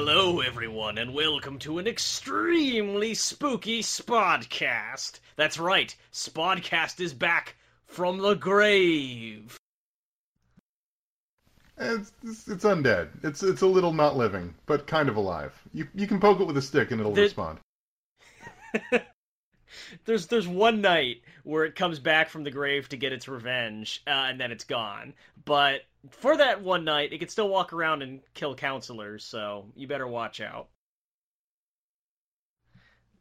Hello, everyone, and welcome to an extremely spooky Spodcast. That's right, Spodcast is back from the grave. It's, it's, it's undead. It's it's a little not living, but kind of alive. You you can poke it with a stick and it'll respond. There's there's one night where it comes back from the grave to get its revenge, uh, and then it's gone. But for that one night, it can still walk around and kill counselors, so you better watch out.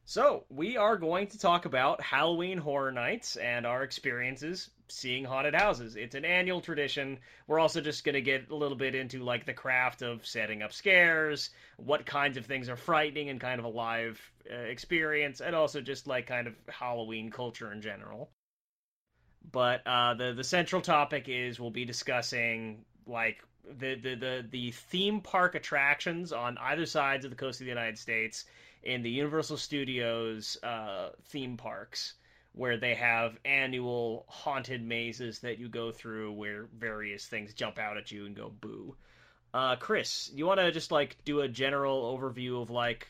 So, we are going to talk about Halloween Horror Nights and our experiences seeing haunted houses. It's an annual tradition. We're also just going to get a little bit into like the craft of setting up scares, what kinds of things are frightening and kind of a live uh, experience, and also just like kind of Halloween culture in general. But uh, the the central topic is we'll be discussing like the, the the the theme park attractions on either sides of the coast of the United States in the Universal Studios uh, theme parks, where they have annual haunted mazes that you go through, where various things jump out at you and go boo. Uh, Chris, you want to just like do a general overview of like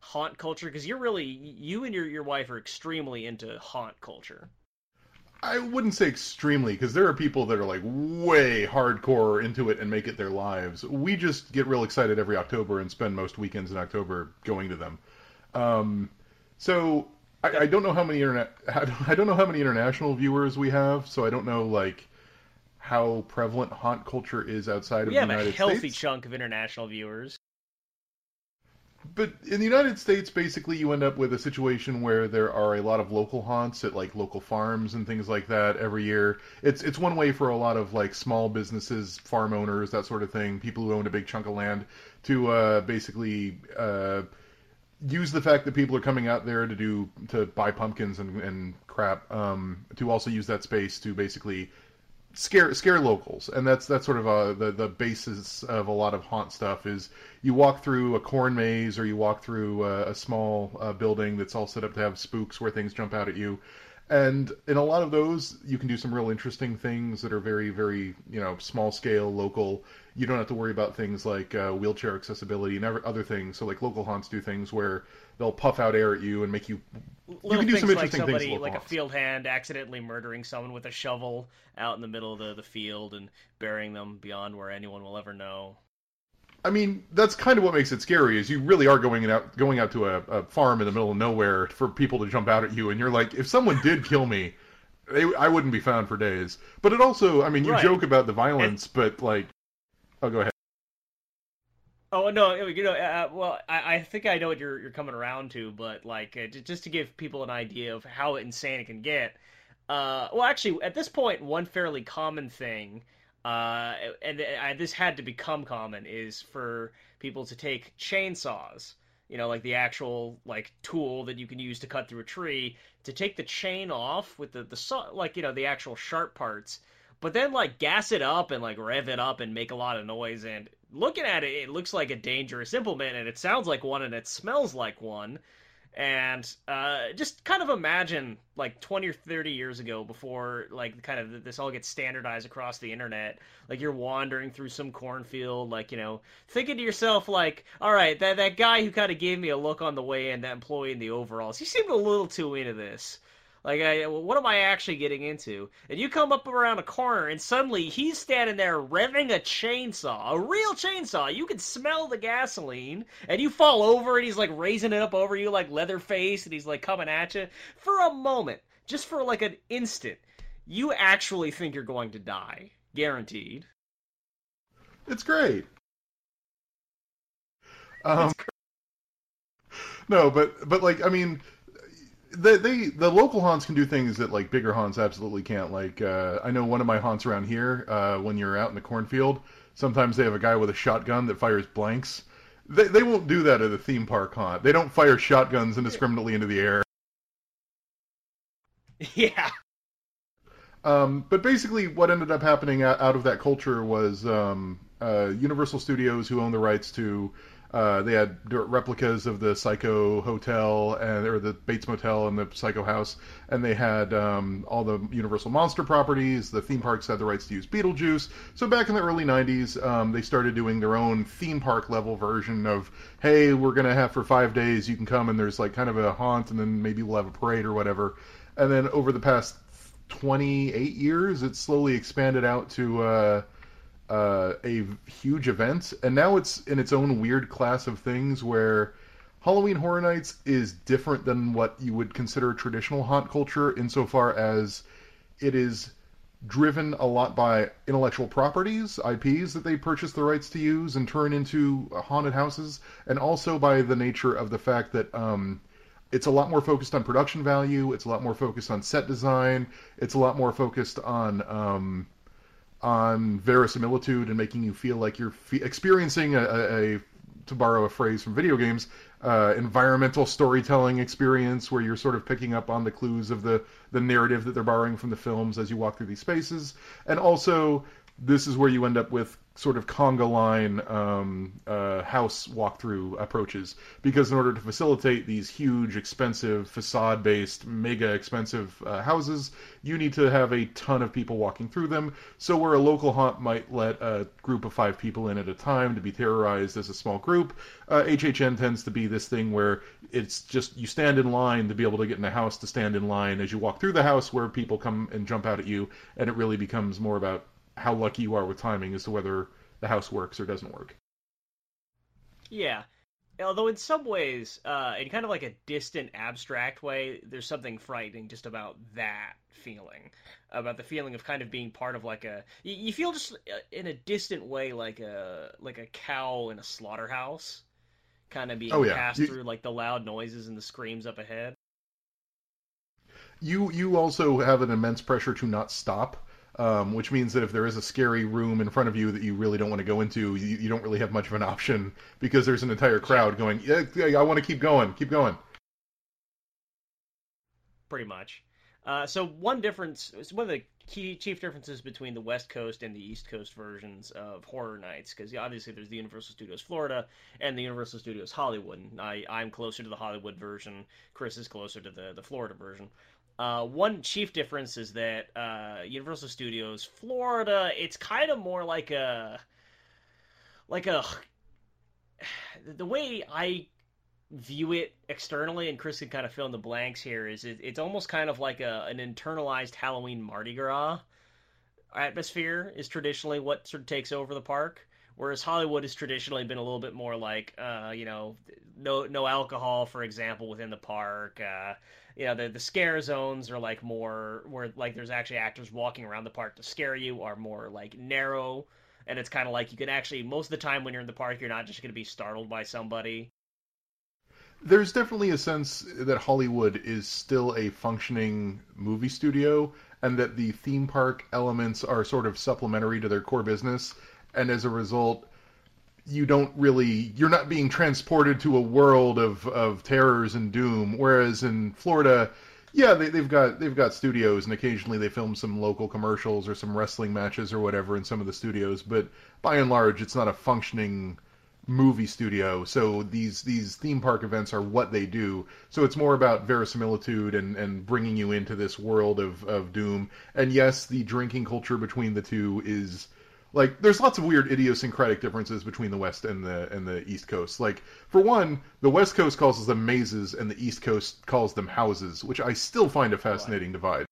haunt culture because you're really you and your your wife are extremely into haunt culture. I wouldn't say extremely because there are people that are like way hardcore into it and make it their lives. We just get real excited every October and spend most weekends in October going to them. Um, so I, I don't know how many internet I don't know how many international viewers we have. So I don't know like how prevalent haunt culture is outside of We the United States. We have a healthy States. chunk of international viewers. But in the United States, basically, you end up with a situation where there are a lot of local haunts at like local farms and things like that every year. It's it's one way for a lot of like small businesses, farm owners, that sort of thing, people who own a big chunk of land, to uh, basically uh, use the fact that people are coming out there to do to buy pumpkins and, and crap, um, to also use that space to basically scare scare locals, and that's that's sort of uh, the the basis of a lot of haunt stuff. Is you walk through a corn maze or you walk through uh, a small uh, building that's all set up to have spooks where things jump out at you, and in a lot of those you can do some real interesting things that are very very you know small scale local. You don't have to worry about things like uh, wheelchair accessibility and other things. So like local haunts do things where they'll puff out air at you and make you. Little can do things some like interesting things somebody, with like a field hand, accidentally murdering someone with a shovel out in the middle of the, the field and burying them beyond where anyone will ever know. I mean, that's kind of what makes it scary. Is you really are going out going out to a, a farm in the middle of nowhere for people to jump out at you, and you're like, if someone did kill me, they, I wouldn't be found for days. But it also, I mean, you Right. joke about the violence, but like, oh, go ahead. Oh no, you know, uh, well, I, I think I know what you're you're coming around to, but like uh, just to give people an idea of how insane it can get. Uh, well, actually, at this point, one fairly common thing, uh, and uh, this had to become common, is for people to take chainsaws. You know, like the actual like tool that you can use to cut through a tree, to take the chain off with the the saw, like you know the actual sharp parts, but then like gas it up and like rev it up and make a lot of noise and looking at it it looks like a dangerous implement and it sounds like one and it smells like one. And uh, just kind of imagine like 20 or 30 years ago before like kind of this all gets standardized across the internet like you're wandering through some cornfield like you know thinking to yourself like all right that, that guy who kind of gave me a look on the way in that employee in the overalls he seemed a little too into this like, I, what am I actually getting into? And you come up around a corner, and suddenly he's standing there revving a chainsaw, a real chainsaw. You can smell the gasoline, and you fall over, and he's like raising it up over you like Leatherface, and he's like coming at you. For a moment, just for like an instant, you actually think you're going to die. Guaranteed. It's great. Um, It's no, but but like I mean, they, they the local haunts can do things that like bigger haunts absolutely can't. Like uh, I know one of my haunts around here. Uh, when you're out in the cornfield, sometimes they have a guy with a shotgun that fires blanks. They they won't do that at a theme park haunt. They don't fire shotguns indiscriminately into the air. Yeah. Um, but basically, what ended up happening out, out of that culture was um, uh, Universal Studios, who own the rights to Uh, they had replicas of the Psycho Hotel and or the Bates Motel and the Psycho House, and they had um, all the Universal Monster properties. The theme parks had the rights to use Beetlejuice. So back in the early '90s, um, they started doing their own theme park level version of, hey, we're gonna have for five days you can come and there's like kind of a haunt, and then maybe we'll have a parade or whatever. And then over the past 28 years, it's slowly expanded out to. Uh, uh, a huge event, and now it's in its own weird class of things where Halloween Horror Nights is different than what you would consider traditional haunt culture insofar as it is driven a lot by intellectual properties, IPs that they purchase the rights to use and turn into haunted houses, and also by the nature of the fact that um, it's a lot more focused on production value, it's a lot more focused on set design, it's a lot more focused on. Um, on verisimilitude and making you feel like you're fe- experiencing a, a, a, to borrow a phrase from video games, uh, environmental storytelling experience where you're sort of picking up on the clues of the the narrative that they're borrowing from the films as you walk through these spaces, and also this is where you end up with sort of conga line um, uh, house walkthrough approaches because in order to facilitate these huge, expensive, facade-based, mega expensive uh, houses, you need to have a ton of people walking through them. So where a local haunt might let a group of five people in at a time to be terrorized as a small group, uh, HHN tends to be this thing where it's just you stand in line to be able to get in a house to stand in line as you walk through the house where people come and jump out at you, and it really becomes more about how lucky you are with timing as to whether the house works or doesn't work. Yeah. Although in some ways, uh, in kind of like a distant, abstract way, there's something frightening just about that feeling, about the feeling of kind of being part of like a. You, feel just uh, in a distant way like a like a cow in a slaughterhouse, kind of being oh, yeah. passed you... through like the loud noises and the screams up ahead. You you also have an immense pressure to not stop um, which means that if there is a scary room in front of you that you really don't want to go into, you, you don't really have much of an option because there's an entire crowd going, yeah, yeah I want to keep going, keep going. Pretty much. Uh, so one difference, one of the key chief differences between the West Coast and the East Coast versions of Horror Nights, because obviously there's the Universal Studios Florida and the Universal Studios Hollywood. And I, I'm closer to the Hollywood version. Chris is closer to the the Florida version. Uh, one chief difference is that uh, Universal Studios Florida, it's kind of more like a like a the way I view it externally, and Chris can kind of fill in the blanks here. Is it, it's almost kind of like a an internalized Halloween Mardi Gras atmosphere is traditionally what sort of takes over the park. Whereas Hollywood has traditionally been a little bit more like, uh, you know, no no alcohol, for example, within the park. Uh, you know the the scare zones are like more where like there's actually actors walking around the park to scare you are more like narrow. And it's kind of like you can actually most of the time when you're in the park you're not just going to be startled by somebody. There's definitely a sense that hollywood is still a functioning movie studio and that the theme park elements are sort of supplementary to their core business. And as a result you don't really you're not being transported to a world of of terrors and doom. Whereas in Florida yeah they, they've got they've got studios and occasionally they film some local commercials or some wrestling matches or whatever in some of the studios. But by and large it's not a functioning movie studio. So these these theme park events are what they do. So it's more about verisimilitude and and bringing you into this world of of doom. And yes the drinking culture between the two is like there's lots of weird idiosyncratic differences between the west and the and the east coast like for one the west coast calls them mazes and the east coast calls them houses which i still find a fascinating divide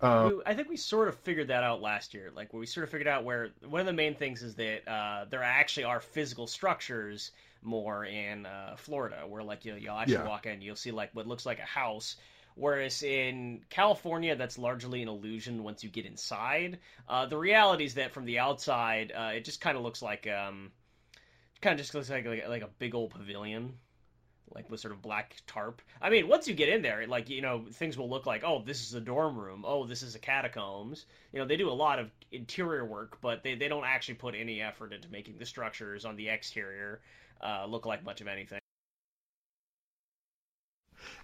um, I think we sort of figured that out last year. Like, we sort of figured out where one of the main things is that uh, there actually are physical structures more in uh, Florida, where like you know, you'll actually yeah. walk in, you'll see like what looks like a house, Whereas in California, that's largely an illusion once you get inside. Uh, the reality is that from the outside, uh, it just kind of looks like um, kind of just looks like, like like a big old pavilion, like with sort of black tarp. I mean, once you get in there, like you know, things will look like oh, this is a dorm room. Oh, this is a catacombs. You know, they do a lot of interior work, but they they don't actually put any effort into making the structures on the exterior uh, look like much of anything.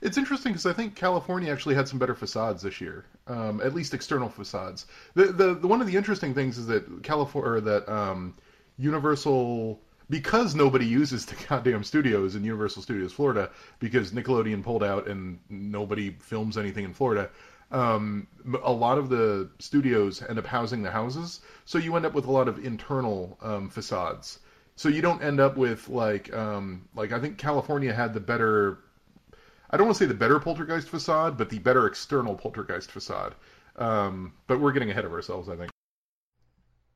It's interesting because I think California actually had some better facades this year, um, at least external facades. The, the, the one of the interesting things is that California or that um, Universal because nobody uses the goddamn studios in Universal Studios Florida because Nickelodeon pulled out and nobody films anything in Florida. Um, a lot of the studios end up housing the houses, so you end up with a lot of internal um, facades. So you don't end up with like um, like I think California had the better. I don't want to say the better poltergeist facade, but the better external poltergeist facade. Um, but we're getting ahead of ourselves, I think.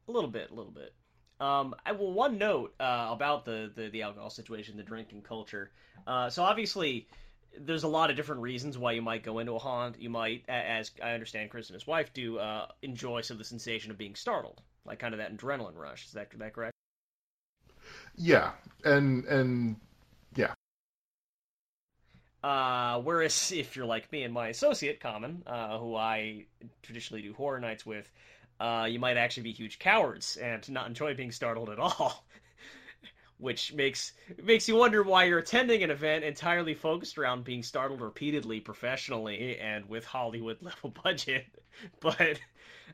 A little bit, a little bit. Um, I, well, one note uh, about the, the, the alcohol situation, the drinking culture. Uh, so obviously, there's a lot of different reasons why you might go into a haunt. You might, as I understand, Chris and his wife do, uh, enjoy some of the sensation of being startled, like kind of that adrenaline rush. Is that, that correct? Yeah, and and. Uh, whereas if you're like me and my associate, Common, uh, who I traditionally do horror nights with, uh, you might actually be huge cowards and not enjoy being startled at all. Which makes makes you wonder why you're attending an event entirely focused around being startled repeatedly, professionally, and with Hollywood level budget. But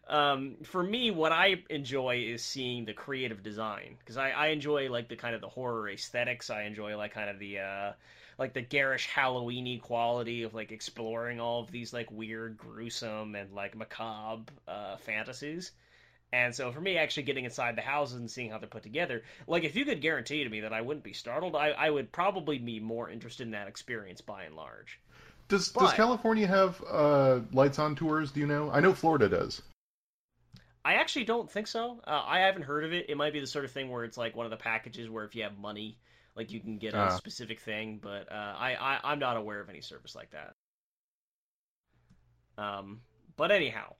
um, for me, what I enjoy is seeing the creative design because I, I enjoy like the kind of the horror aesthetics. I enjoy like kind of the uh, like the garish Halloweeny quality of like exploring all of these like weird, gruesome, and like macabre uh, fantasies. And so for me, actually getting inside the houses and seeing how they're put together, like if you could guarantee to me that I wouldn't be startled, I, I would probably be more interested in that experience by and large. Does but, Does California have uh, lights on tours? Do you know? I know Florida does. I actually don't think so. Uh, I haven't heard of it. It might be the sort of thing where it's like one of the packages where if you have money, like you can get a uh. specific thing. But uh, I, I I'm not aware of any service like that. Um, but anyhow,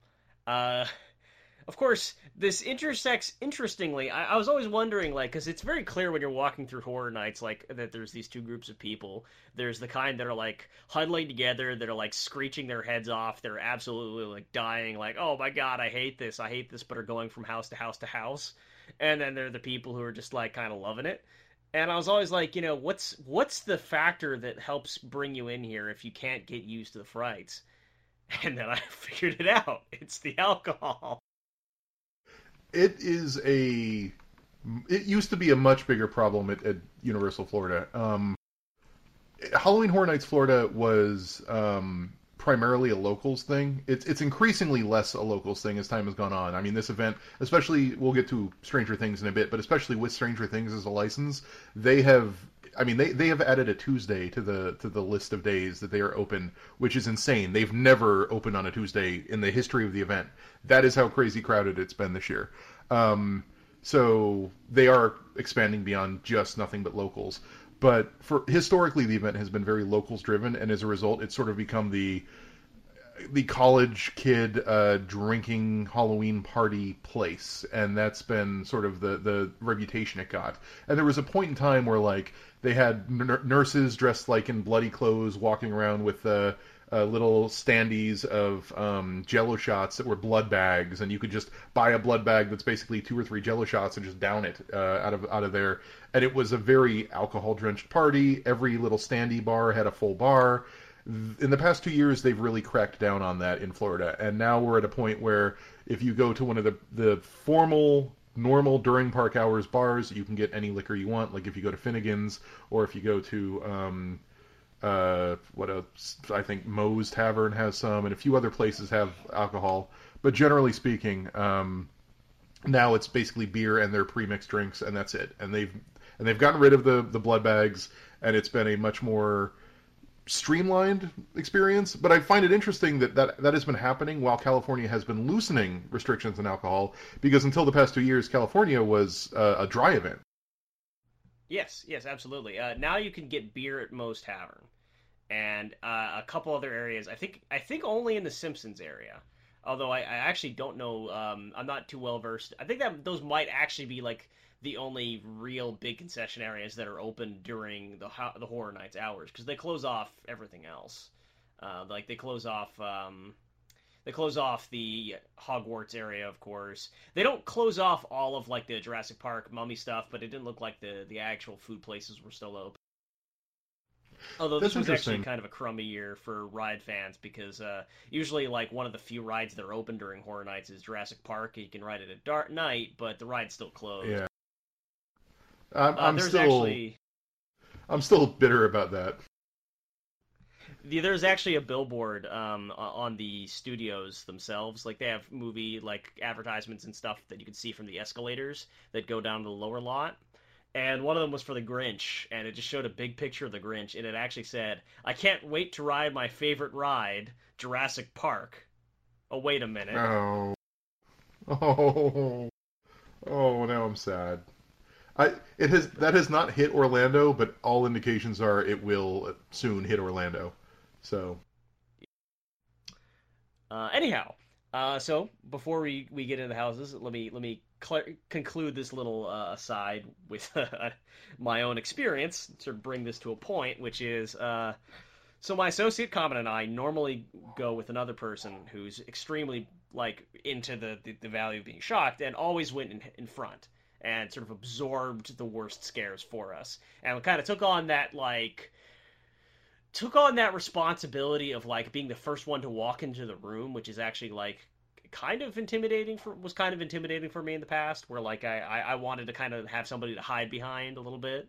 uh, of course, this intersects interestingly. I, I was always wondering, like, because it's very clear when you're walking through horror nights, like, that there's these two groups of people. There's the kind that are, like, huddling together, that are, like, screeching their heads off. They're absolutely, like, dying, like, oh my god, I hate this, I hate this, but are going from house to house to house. And then there are the people who are just, like, kind of loving it. And I was always like, you know, what's what's the factor that helps bring you in here if you can't get used to the frights? And then I figured it out. It's the alcohol it is a it used to be a much bigger problem at, at Universal Florida. Um, Halloween Horror Nights Florida was um, primarily a locals thing. It's it's increasingly less a locals thing as time has gone on. I mean, this event, especially we'll get to Stranger Things in a bit, but especially with Stranger Things as a license, they have I mean, they, they have added a Tuesday to the to the list of days that they are open, which is insane. They've never opened on a Tuesday in the history of the event. That is how crazy crowded it's been this year. Um, so they are expanding beyond just nothing but locals. But for historically, the event has been very locals driven, and as a result, it's sort of become the the college kid uh, drinking Halloween party place, and that's been sort of the the reputation it got. And there was a point in time where like they had n- nurses dressed like in bloody clothes walking around with uh, uh, little standees of um, Jello shots that were blood bags, and you could just buy a blood bag that's basically two or three Jello shots and just down it uh, out of out of there. And it was a very alcohol drenched party. Every little standee bar had a full bar. In the past two years, they've really cracked down on that in Florida, and now we're at a point where if you go to one of the the formal normal during park hours bars, you can get any liquor you want. Like if you go to Finnegan's or if you go to um, uh, what else? I think Moe's Tavern has some, and a few other places have alcohol. But generally speaking, um, now it's basically beer and their pre-mixed drinks, and that's it. And they've and they've gotten rid of the the blood bags, and it's been a much more streamlined experience. But I find it interesting that, that that has been happening while California has been loosening restrictions on alcohol, because until the past two years, California was uh, a dry event. Yes, yes, absolutely. Uh, now you can get beer at Moe's Tavern, and uh, a couple other areas. I think I think only in the Simpsons area. Although I, I actually don't know. Um, I'm not too well versed. I think that those might actually be like the only real big concession areas that are open during the the horror nights hours because they close off everything else. Uh, like they close off um, they close off the Hogwarts area, of course. They don't close off all of like the Jurassic Park mummy stuff, but it didn't look like the the actual food places were still open. Although this was actually kind of a crummy year for ride fans because uh, usually like one of the few rides that are open during Horror Nights is Jurassic Park. You can ride it at dark night, but the ride's still closed. Yeah. I'm, Uh, I'm there's still actually I'm still bitter about that. there's actually a billboard um, on the studios themselves. Like they have movie like advertisements and stuff that you can see from the escalators that go down to the lower lot. And one of them was for the Grinch, and it just showed a big picture of the Grinch, and it actually said, "I can't wait to ride my favorite ride, Jurassic Park." Oh, wait a minute. Oh, oh, oh! Now I'm sad. I it has that has not hit Orlando, but all indications are it will soon hit Orlando. So Uh, anyhow, uh, so before we, we get into the houses, let me let me cl- conclude this little uh, aside with my own experience to bring this to a point, which is uh, so my associate Common and I normally go with another person who's extremely like into the, the, the value of being shocked and always went in, in front and sort of absorbed the worst scares for us. And kind of took on that like took on that responsibility of like being the first one to walk into the room, which is actually like kind of intimidating for was kind of intimidating for me in the past, where like I I, I wanted to kind of have somebody to hide behind a little bit.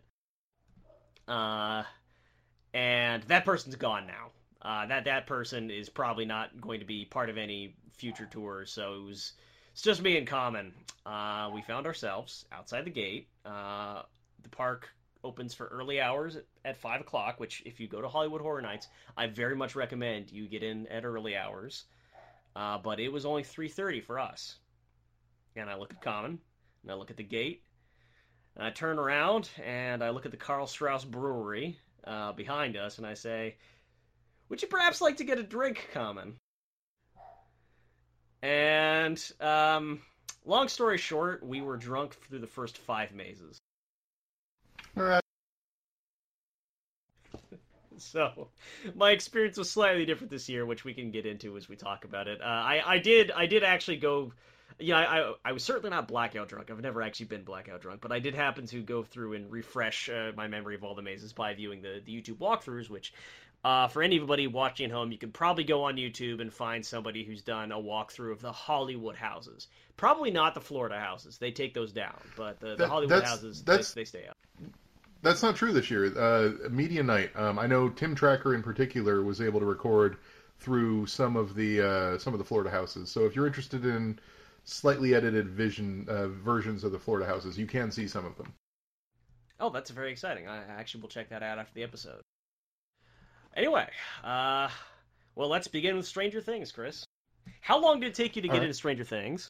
Uh, and that person's gone now. Uh, that that person is probably not going to be part of any future tours, so it was it's just me and Common. Uh, we found ourselves outside the gate. Uh, the park opens for early hours at, at 5 o'clock which if you go to hollywood horror nights i very much recommend you get in at early hours uh, but it was only 3.30 for us. And i look at common and i look at the gate and i turn around and i look at the Karl Strauss brewery uh, behind us and i say would you perhaps like to get a drink common? And um, long story short we were drunk through the first five mazes. All right. so my experience was slightly different this year which we can get into as we talk about it. Uh, I, I did i did actually go yeah I, I, was certainly not blackout drunk. I've never actually been blackout drunk but i did happen to go through and refresh uh, my memory of all the mazes by viewing the, the youtube walkthroughs which uh, for anybody watching at home you could probably go on youtube and find somebody who's done a walkthrough of the hollywood houses. Probably not the florida houses. They take those down but the, the hollywood houses they, they stay up That's not true this year. Uh, Media Night. Um, I know Tim Tracker in particular was able to record through some of the uh, some of the Florida houses. So if you're interested in slightly edited vision uh, versions of the Florida houses, you can see some of them. Oh, that's very exciting. I actually will check that out after the episode. Anyway, uh, well, let's begin with Stranger Things, Chris. How long did it take you to get right. into Stranger Things?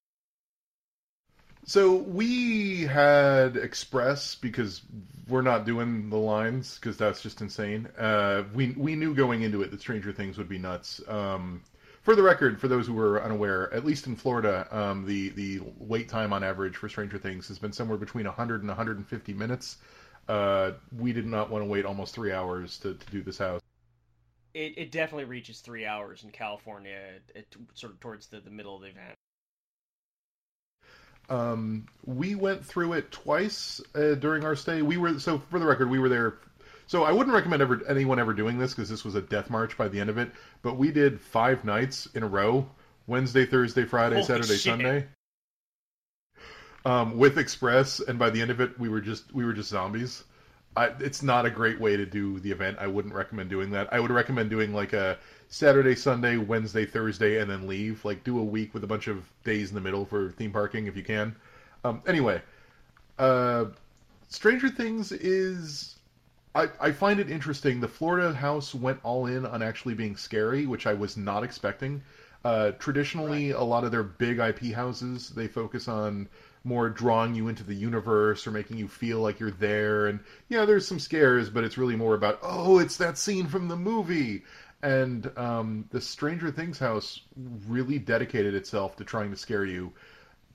So we had Express because we're not doing the lines because that's just insane. Uh, we we knew going into it that Stranger Things would be nuts. Um, for the record, for those who were unaware, at least in Florida, um, the the wait time on average for Stranger Things has been somewhere between 100 and 150 minutes. Uh, we did not want to wait almost three hours to, to do this house. It, it definitely reaches three hours in California, it, sort of towards the, the middle of the event. Um, we went through it twice uh, during our stay. We were so for the record, we were there. So I wouldn't recommend ever anyone ever doing this because this was a death march by the end of it. But we did five nights in a row: Wednesday, Thursday, Friday, Holy Saturday, shit. Sunday. Um, with Express, and by the end of it, we were just we were just zombies. I, it's not a great way to do the event. I wouldn't recommend doing that. I would recommend doing like a Saturday, Sunday, Wednesday, Thursday, and then leave. Like do a week with a bunch of days in the middle for theme parking if you can. Um, anyway, uh, Stranger Things is. I, I find it interesting. The Florida house went all in on actually being scary, which I was not expecting. Uh, traditionally, a lot of their big IP houses they focus on more drawing you into the universe or making you feel like you're there. And yeah, there's some scares, but it's really more about oh, it's that scene from the movie. And um, the Stranger Things house really dedicated itself to trying to scare you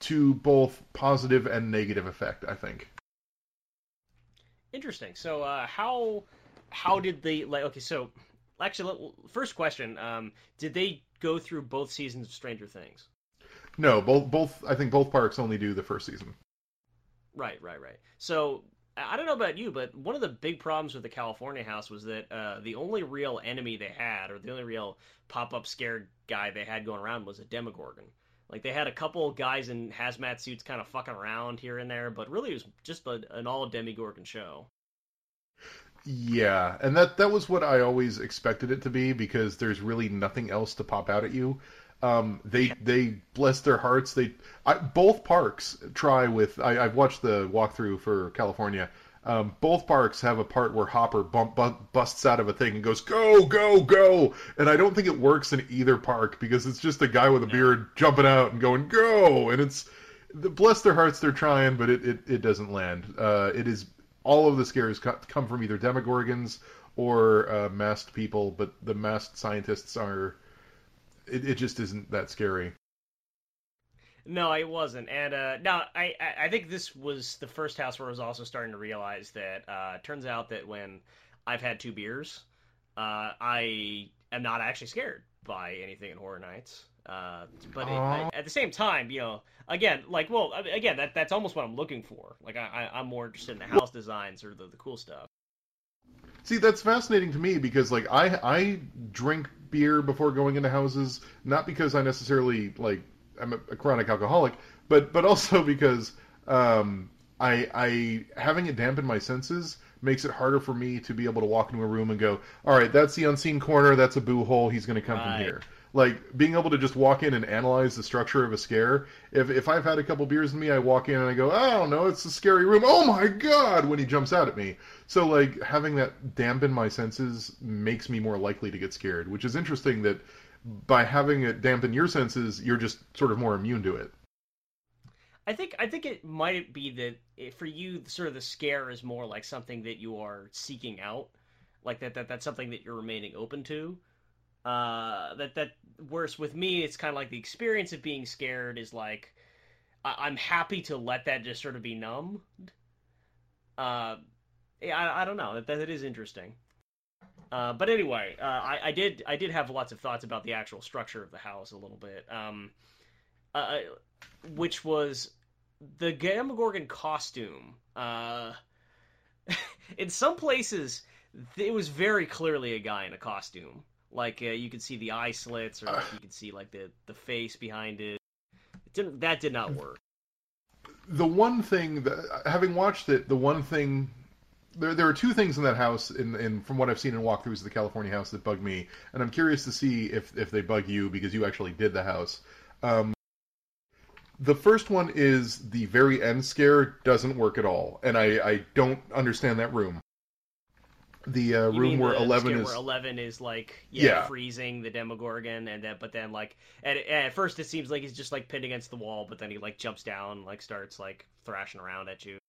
to both positive and negative effect. I think. Interesting. So, uh, how how did they like? Okay, so actually, first question: um, Did they go through both seasons of Stranger Things? No, both both I think both parks only do the first season. Right, right, right. So I don't know about you, but one of the big problems with the California house was that uh, the only real enemy they had, or the only real pop-up scared guy they had going around, was a Demogorgon. Like they had a couple guys in hazmat suits kind of fucking around here and there, but really it was just a, an all Demogorgon show. Yeah, and that that was what I always expected it to be because there's really nothing else to pop out at you. Um, they they bless their hearts. They I, both parks try with. I, I've watched the walkthrough for California. Um, both parks have a part where Hopper bump, bump, busts out of a thing and goes go go go, and I don't think it works in either park because it's just a guy with a beard jumping out and going go, and it's bless their hearts they're trying, but it it, it doesn't land. Uh, it is all of the scares come from either Demogorgons or uh, masked people, but the masked scientists are. It, it just isn't that scary. No, it wasn't. And uh, now I, I think this was the first house where I was also starting to realize that uh, turns out that when I've had two beers, uh, I am not actually scared by anything in Horror Nights. Uh, but it, I, at the same time, you know, again, like, well, again, that that's almost what I'm looking for. Like, I, I am more interested in the house designs or the, the cool stuff. See, that's fascinating to me because, like, I I drink beer before going into houses, not because I necessarily like I'm a, a chronic alcoholic, but but also because um, I I having it dampen my senses makes it harder for me to be able to walk into a room and go, all right, that's the unseen corner, that's a boo hole, he's going to come right. from here. Like being able to just walk in and analyze the structure of a scare. If if I've had a couple beers in me, I walk in and I go, I don't know, it's a scary room. Oh my god, when he jumps out at me. So like having that dampen my senses makes me more likely to get scared, which is interesting that by having it dampen your senses, you're just sort of more immune to it. I think I think it might be that for you, sort of the scare is more like something that you are seeking out, like that, that that's something that you're remaining open to. Uh, that that worse with me, it's kind of like the experience of being scared is like I, am happy to let that just sort of be numb. Uh, I, I don't know that that is interesting. Uh, but anyway, uh, I, I, did I did have lots of thoughts about the actual structure of the house a little bit, um, uh, which was the Demogorgon costume. Uh, in some places, it was very clearly a guy in a costume. Like uh, you could see the eye slits, or you could see like the the face behind it. it didn't, that did not work. The one thing that, having watched it, the one thing there, there are two things in that house, in, in from what I've seen in walkthroughs of the California house, that bug me, and I'm curious to see if if they bug you because you actually did the house. Um, the first one is the very end scare doesn't work at all, and I, I don't understand that room. The uh, room where eleven is where eleven is like yeah, yeah, freezing the Demogorgon, and then but then like at at first it seems like he's just like pinned against the wall, but then he like jumps down, like starts like thrashing around at you.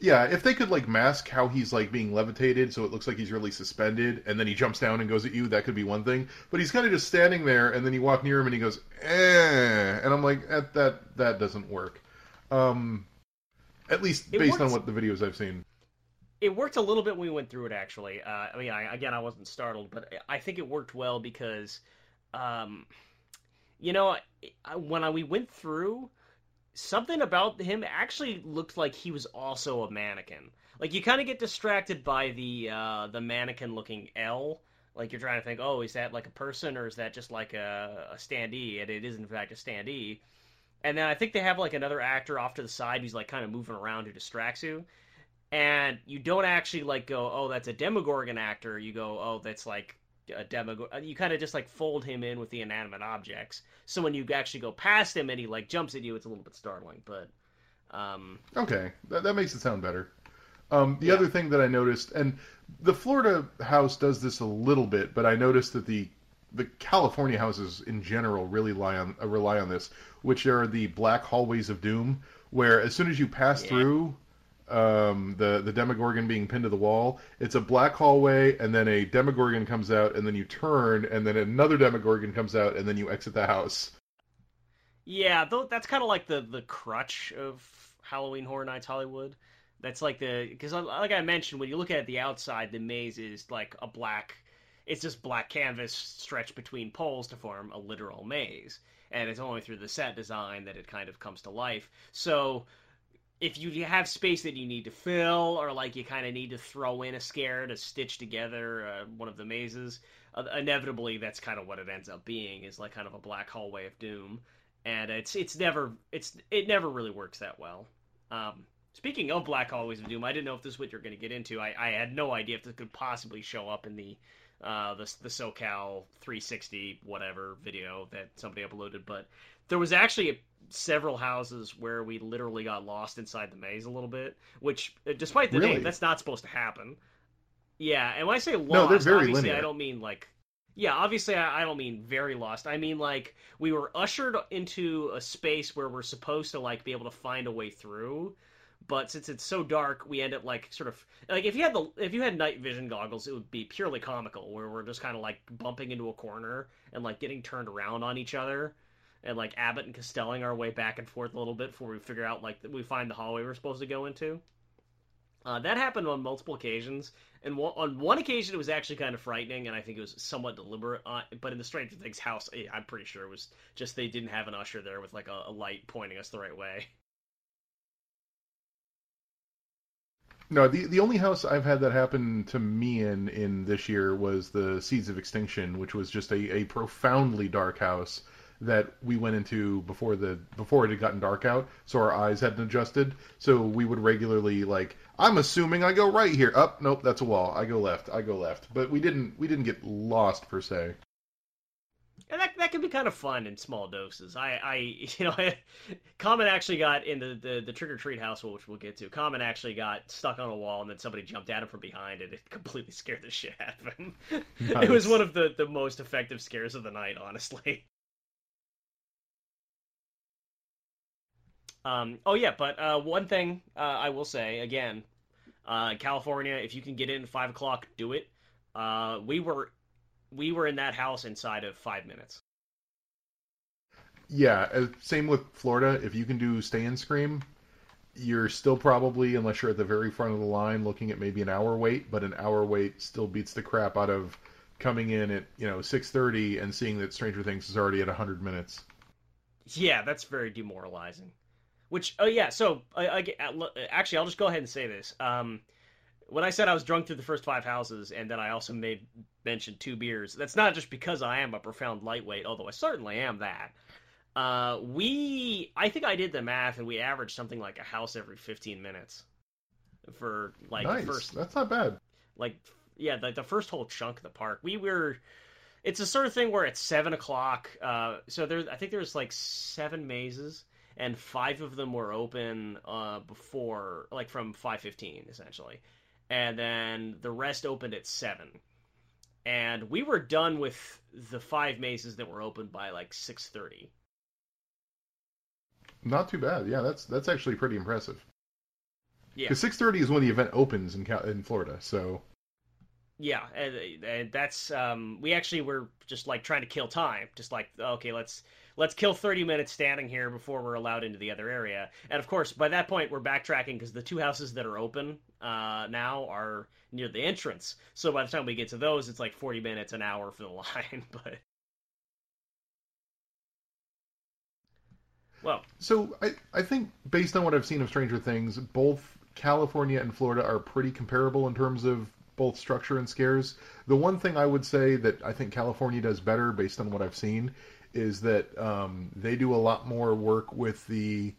Yeah, if they could like mask how he's like being levitated so it looks like he's really suspended and then he jumps down and goes at you, that could be one thing. But he's kind of just standing there and then you walk near him and he goes, eh. And I'm like, that that, that doesn't work. Um, at least it based on what the videos I've seen. It worked a little bit when we went through it, actually. Uh, I mean, I, again, I wasn't startled, but I think it worked well because, um, you know, when I, we went through, something about him actually looked like he was also a mannequin. Like you kind of get distracted by the uh, the mannequin looking L. Like you're trying to think, oh, is that like a person or is that just like a, a standee? And it is in fact a standee. And then I think they have like another actor off to the side who's like kind of moving around who distracts you. And you don't actually like go, oh, that's a Demogorgon actor. You go, oh, that's like a demo. Uh, you kind of just like fold him in with the inanimate objects. So when you actually go past him and he like jumps at you, it's a little bit startling. But um, okay, that, that makes it sound better. Um, the yeah. other thing that I noticed, and the Florida house does this a little bit, but I noticed that the the California houses in general really rely on uh, rely on this, which are the black hallways of doom, where as soon as you pass yeah. through um, the the Demogorgon being pinned to the wall. It's a black hallway, and then a Demogorgon comes out, and then you turn, and then another Demogorgon comes out, and then you exit the house. Yeah, though that's kind of like the the crutch of Halloween Horror Nights Hollywood. That's like the because like I mentioned, when you look at the outside, the maze is like a black. It's just black canvas stretched between poles to form a literal maze, and it's only through the set design that it kind of comes to life. So if you have space that you need to fill, or like you kind of need to throw in a scare to stitch together uh, one of the mazes, uh, inevitably that's kind of what it ends up being is like kind of a black hallway of doom. and it's it's never it's it never really works that well. Um, speaking of Black Hallways of Doom, I didn't know if this is what you're going to get into. I, I had no idea if this could possibly show up in the uh, the the SoCal 360 whatever video that somebody uploaded, but there was actually a, several houses where we literally got lost inside the maze a little bit, which, uh, despite the Really? name, that's not supposed to happen. Yeah, and when I say lost, No, obviously linear. I don't mean like. Yeah, obviously I, I don't mean very lost. I mean like we were ushered into a space where we're supposed to like be able to find a way through, but since it's so dark, we end up like sort of like if you had the if you had night vision goggles, it would be purely comical, where we're just kind of like bumping into a corner and like getting turned around on each other, and like Abbott and Costelling our way back and forth a little bit before we figure out like we find the hallway we're supposed to go into. Uh, that happened on multiple occasions, and one, on one occasion it was actually kind of frightening, and I think it was somewhat deliberate. Uh, but in the Stranger Things house, eh, I'm pretty sure it was just they didn't have an usher there with like a, a light pointing us the right way. No, the the only house I've had that happen to me in in this year was the Seeds of Extinction, which was just a, a profoundly dark house that we went into before the before it had gotten dark out, so our eyes hadn't adjusted. So we would regularly like I'm assuming I go right here. Up, nope, that's a wall. I go left. I go left. But we didn't we didn't get lost per se. And that that can be kind of fun in small doses. I, I you know, Common actually got in the, the, the trick or treat house, which we'll get to. Common actually got stuck on a wall, and then somebody jumped at him from behind, and it completely scared the shit out of him. It was one of the, the most effective scares of the night, honestly. Um, oh yeah, but uh, one thing uh, I will say again, uh, California, if you can get in at five o'clock, do it. Uh, we were we were in that house inside of five minutes. Yeah, same with Florida. If you can do stay and scream, you're still probably, unless you're at the very front of the line, looking at maybe an hour wait. But an hour wait still beats the crap out of coming in at you know six thirty and seeing that Stranger Things is already at hundred minutes. Yeah, that's very demoralizing. Which, oh yeah, so I, I, actually, I'll just go ahead and say this. Um, when I said I was drunk through the first five houses, and then I also made mention two beers, that's not just because I am a profound lightweight, although I certainly am that. Uh, we, I think I did the math, and we averaged something like a house every fifteen minutes for like nice, the first that's not bad. like yeah like the first whole chunk of the park we were it's a sort of thing where it's seven o'clock uh so there i think there's like seven mazes and five of them were open uh before like from 515 essentially and then the rest opened at seven and we were done with the five mazes that were open by like 6.30 Not too bad. Yeah, that's that's actually pretty impressive. yeah Because six thirty is when the event opens in in Florida. So Yeah, and, and that's um, we actually were just like trying to kill time, just like okay, let's let's kill thirty minutes standing here before we're allowed into the other area. And of course, by that point, we're backtracking because the two houses that are open uh, now are near the entrance. So by the time we get to those, it's like forty minutes, an hour for the line. But well, So I, I think based on what I've seen of Stranger Things, both California and Florida are pretty comparable in terms of both structure and scares. The one thing I would say that I think California does better based on what I've seen is that um, they do a lot more work with the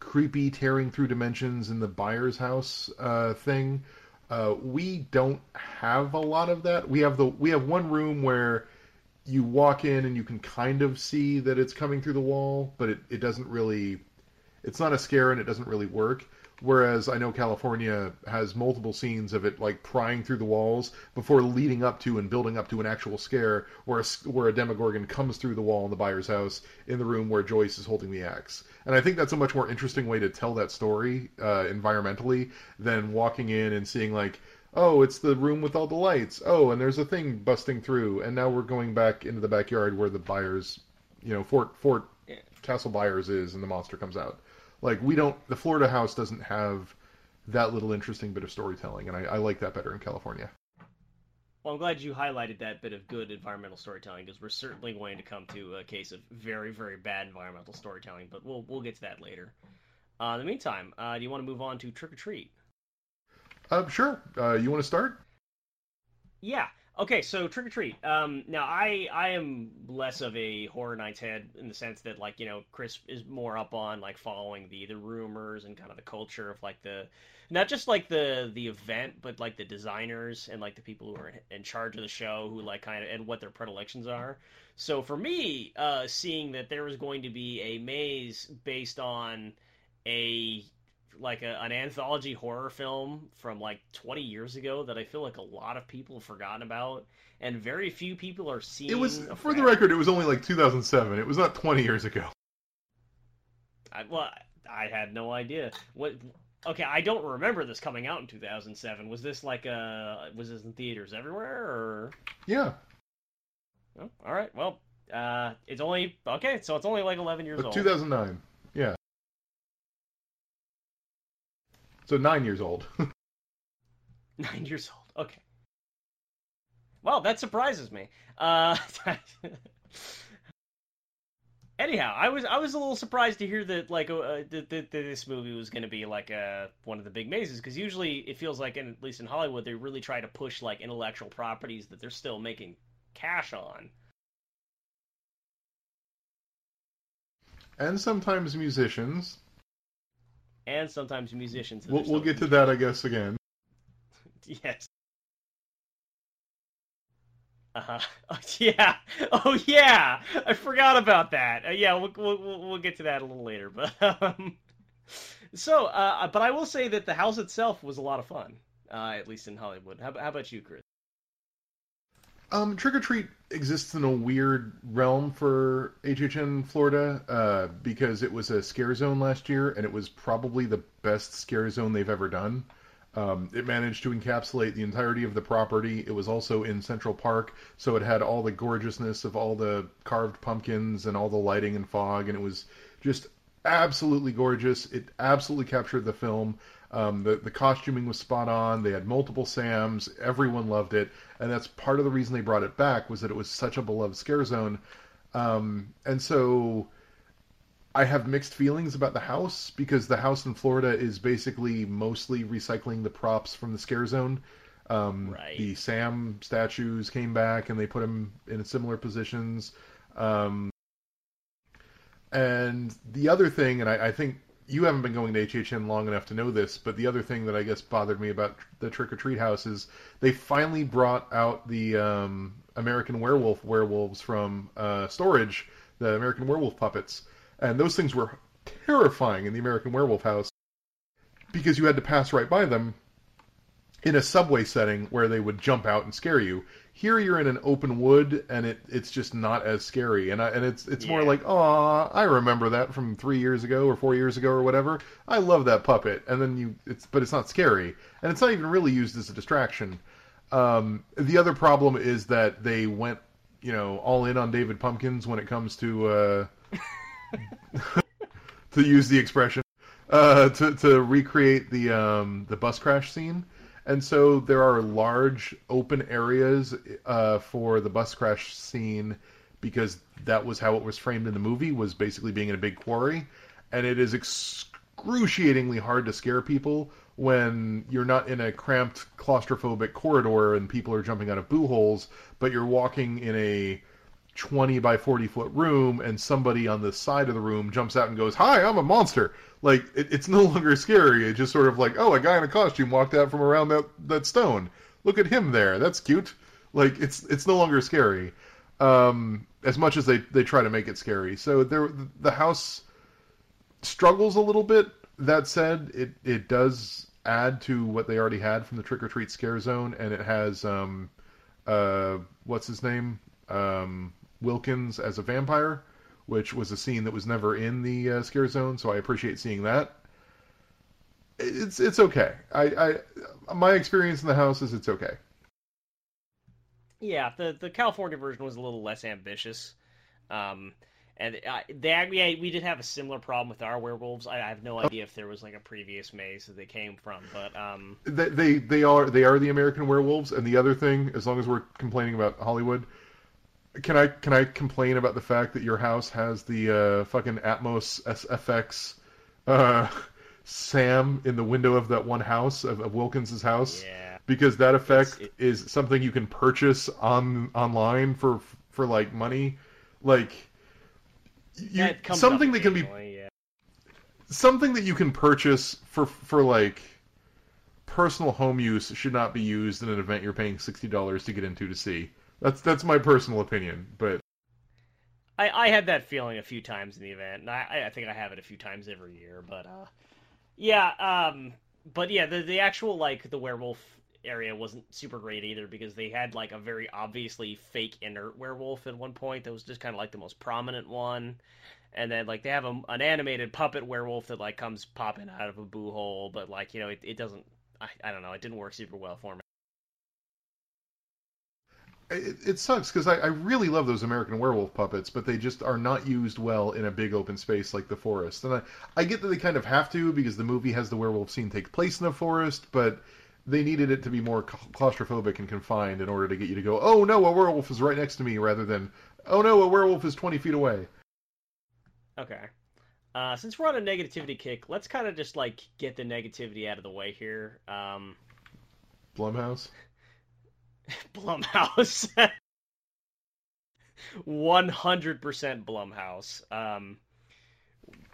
creepy tearing through dimensions in the Byers' house uh, thing. Uh, we don't have a lot of that. We have the we have one room where you walk in and you can kind of see that it's coming through the wall, but it, it doesn't really it's not a scare and it doesn't really work. Whereas I know California has multiple scenes of it like prying through the walls before leading up to and building up to an actual scare where a, where a Demogorgon comes through the wall in the Byers' house in the room where Joyce is holding the axe. And I think that's a much more interesting way to tell that story uh, environmentally than walking in and seeing like, oh, it's the room with all the lights. Oh, and there's a thing busting through, and now we're going back into the backyard where the Byers, you know, Fort Fort Yeah. Castle Byers is, and the monster comes out. Like we don't, the Florida house doesn't have that little interesting bit of storytelling, and I, I like that better in California. well, I'm glad you highlighted that bit of good environmental storytelling because we're certainly going to come to a case of very very bad environmental storytelling, but we'll we'll get to that later. Uh, in the meantime, uh, do you want to move on to trick or treat? Uh, sure. Uh, you want to start? Yeah. Okay, so Trick or Treat. Um, now I I am less of a Horror Nights head in the sense that like you know Chris is more up on like following the the rumors and kind of the culture of like the not just like the the event but like the designers and like the people who are in charge of the show who like kind of and what their predilections are. So for me, uh, seeing that there was going to be a maze based on a like a, an anthology horror film from like 20 years ago that I feel like a lot of people have forgotten about, and very few people are seeing. It was, for the record, it was only like 2007. It was not 20 years ago. I, well, I had no idea. What? Okay, I don't remember this coming out in 2007. Was this like a? Was this in theaters everywhere or? Yeah. Oh, all right. Well, uh, it's only okay. So it's only like 11 years But old. 2009. Yeah. So nine years old. Nine years old. Okay. Well, that surprises me. Uh, anyhow, I was I was a little surprised to hear that like uh, that, that, this movie was going to be like a one of the big mazes because usually it feels like, in, at least in Hollywood, they really try to push like intellectual properties that they're still making cash on. and sometimes musicians. And sometimes musicians. We'll, we'll get to that, I guess, again. Yes. Uh huh. Oh, yeah. Oh yeah. I forgot about that. Uh, yeah, we'll, we'll we'll get to that a little later. But um, so, uh, but I will say that the house itself was a lot of fun. Uh, at least in Hollywood. How, how about you, Chris? Um, Trick 'r Treat exists in a weird realm for HHN Florida uh, because it was a scare zone last year, and it was probably the best scare zone they've ever done. Um, it managed to encapsulate the entirety of the property. It was also in Central Park, so it had all the gorgeousness of all the carved pumpkins and all the lighting and fog, and it was just absolutely gorgeous. It absolutely captured the film. Um, the the costuming was spot on. They had multiple Sams. Everyone loved it, and that's part of the reason they brought it back was that it was such a beloved scare zone. Um, and so I have mixed feelings about the house because the house in Florida is basically mostly recycling the props from the scare zone. Um, Right. The Sam statues came back and they put them in similar positions. Um, and the other thing, and I, I think you haven't been going to HHN long enough to know this, but the other thing that I guess bothered me about the Trick 'r Treat house is they finally brought out the um, American Werewolf werewolves from uh, storage, the American Werewolf puppets, and those things were terrifying in the American Werewolf house because you had to pass right by them in a subway setting where they would jump out and scare you. Here you're in an open wood and it it's just not as scary. And I, and it's it's more like oh I remember that from three years ago or four years ago or whatever. I love that puppet. And then you it's but it's not scary. And it's not even really used as a distraction. Um, the other problem is that they went you know all in on David Pumpkins when it comes to uh, to use the expression uh, to to recreate the um, the bus crash scene, and so there are large open areas uh, for the bus crash scene because that was how it was framed in the movie was basically being in a big quarry, and it is excruciatingly hard to scare people when you're not in a cramped claustrophobic corridor and people are jumping out of boo holes, but you're walking in a 20 by 40 foot room and somebody on the side of the room jumps out and goes, Hi, I'm a monster. Like, it, it's no longer scary. It's just sort of like, oh, a guy in a costume walked out from around that, that stone. Look at him there. That's cute. Like, it's it's no longer scary. Um, as much as they, they try to make it scary. So there, the house struggles a little bit. That said, it, it does add to what they already had from the Trick 'r Treat Scare Zone, and it has, um, uh, what's his name? Um, Wilkins as a vampire, which was a scene that was never in the uh, scare zone, so I appreciate seeing that. It's it's okay. I, I my experience in the house is it's okay. Yeah, the the California version was a little less ambitious. Um, and uh, they yeah, we did have a similar problem with our werewolves. I, I have no idea if there was like a previous maze that they came from, but um, They, they they are they are the American werewolves, and the other thing, as long as we're complaining about Hollywood, can I can I complain about the fact that your house has the uh, fucking Atmos SFX uh, Sam in the window of that one house of, of Wilkins's house? yeah, because that effect it- is something you can purchase on online for for like money, like you something that can be yeah. something that you can purchase for for like personal home use should not be used in an event you're paying sixty dollars to get into to see. That's that's my personal opinion, but I, I had that feeling a few times in the event, and I, I think I have it a few times every year. But uh, yeah, um, but yeah, the the actual like the werewolf area wasn't super great either because they had like a very obviously fake inert werewolf at one point that was just kind of like the most prominent one, and then like they have a, an animated puppet werewolf that like comes popping out of a boo hole, but like you know it, it doesn't. I, I don't know. It didn't work super well for me. It, it sucks because I, I really love those American Werewolf puppets, but they just are not used well in a big open space like the forest. And I, I get that they kind of have to because the movie has the werewolf scene take place in a forest, but they needed it to be more claustrophobic and confined in order to get you to go, oh no, a werewolf is right next to me, rather than, oh no, a werewolf is 20 feet away. Okay. Uh, since we're on a negativity kick, let's kind of just like get the negativity out of the way here. Um, Blumhouse? Blumhouse. 100% Blumhouse. Um,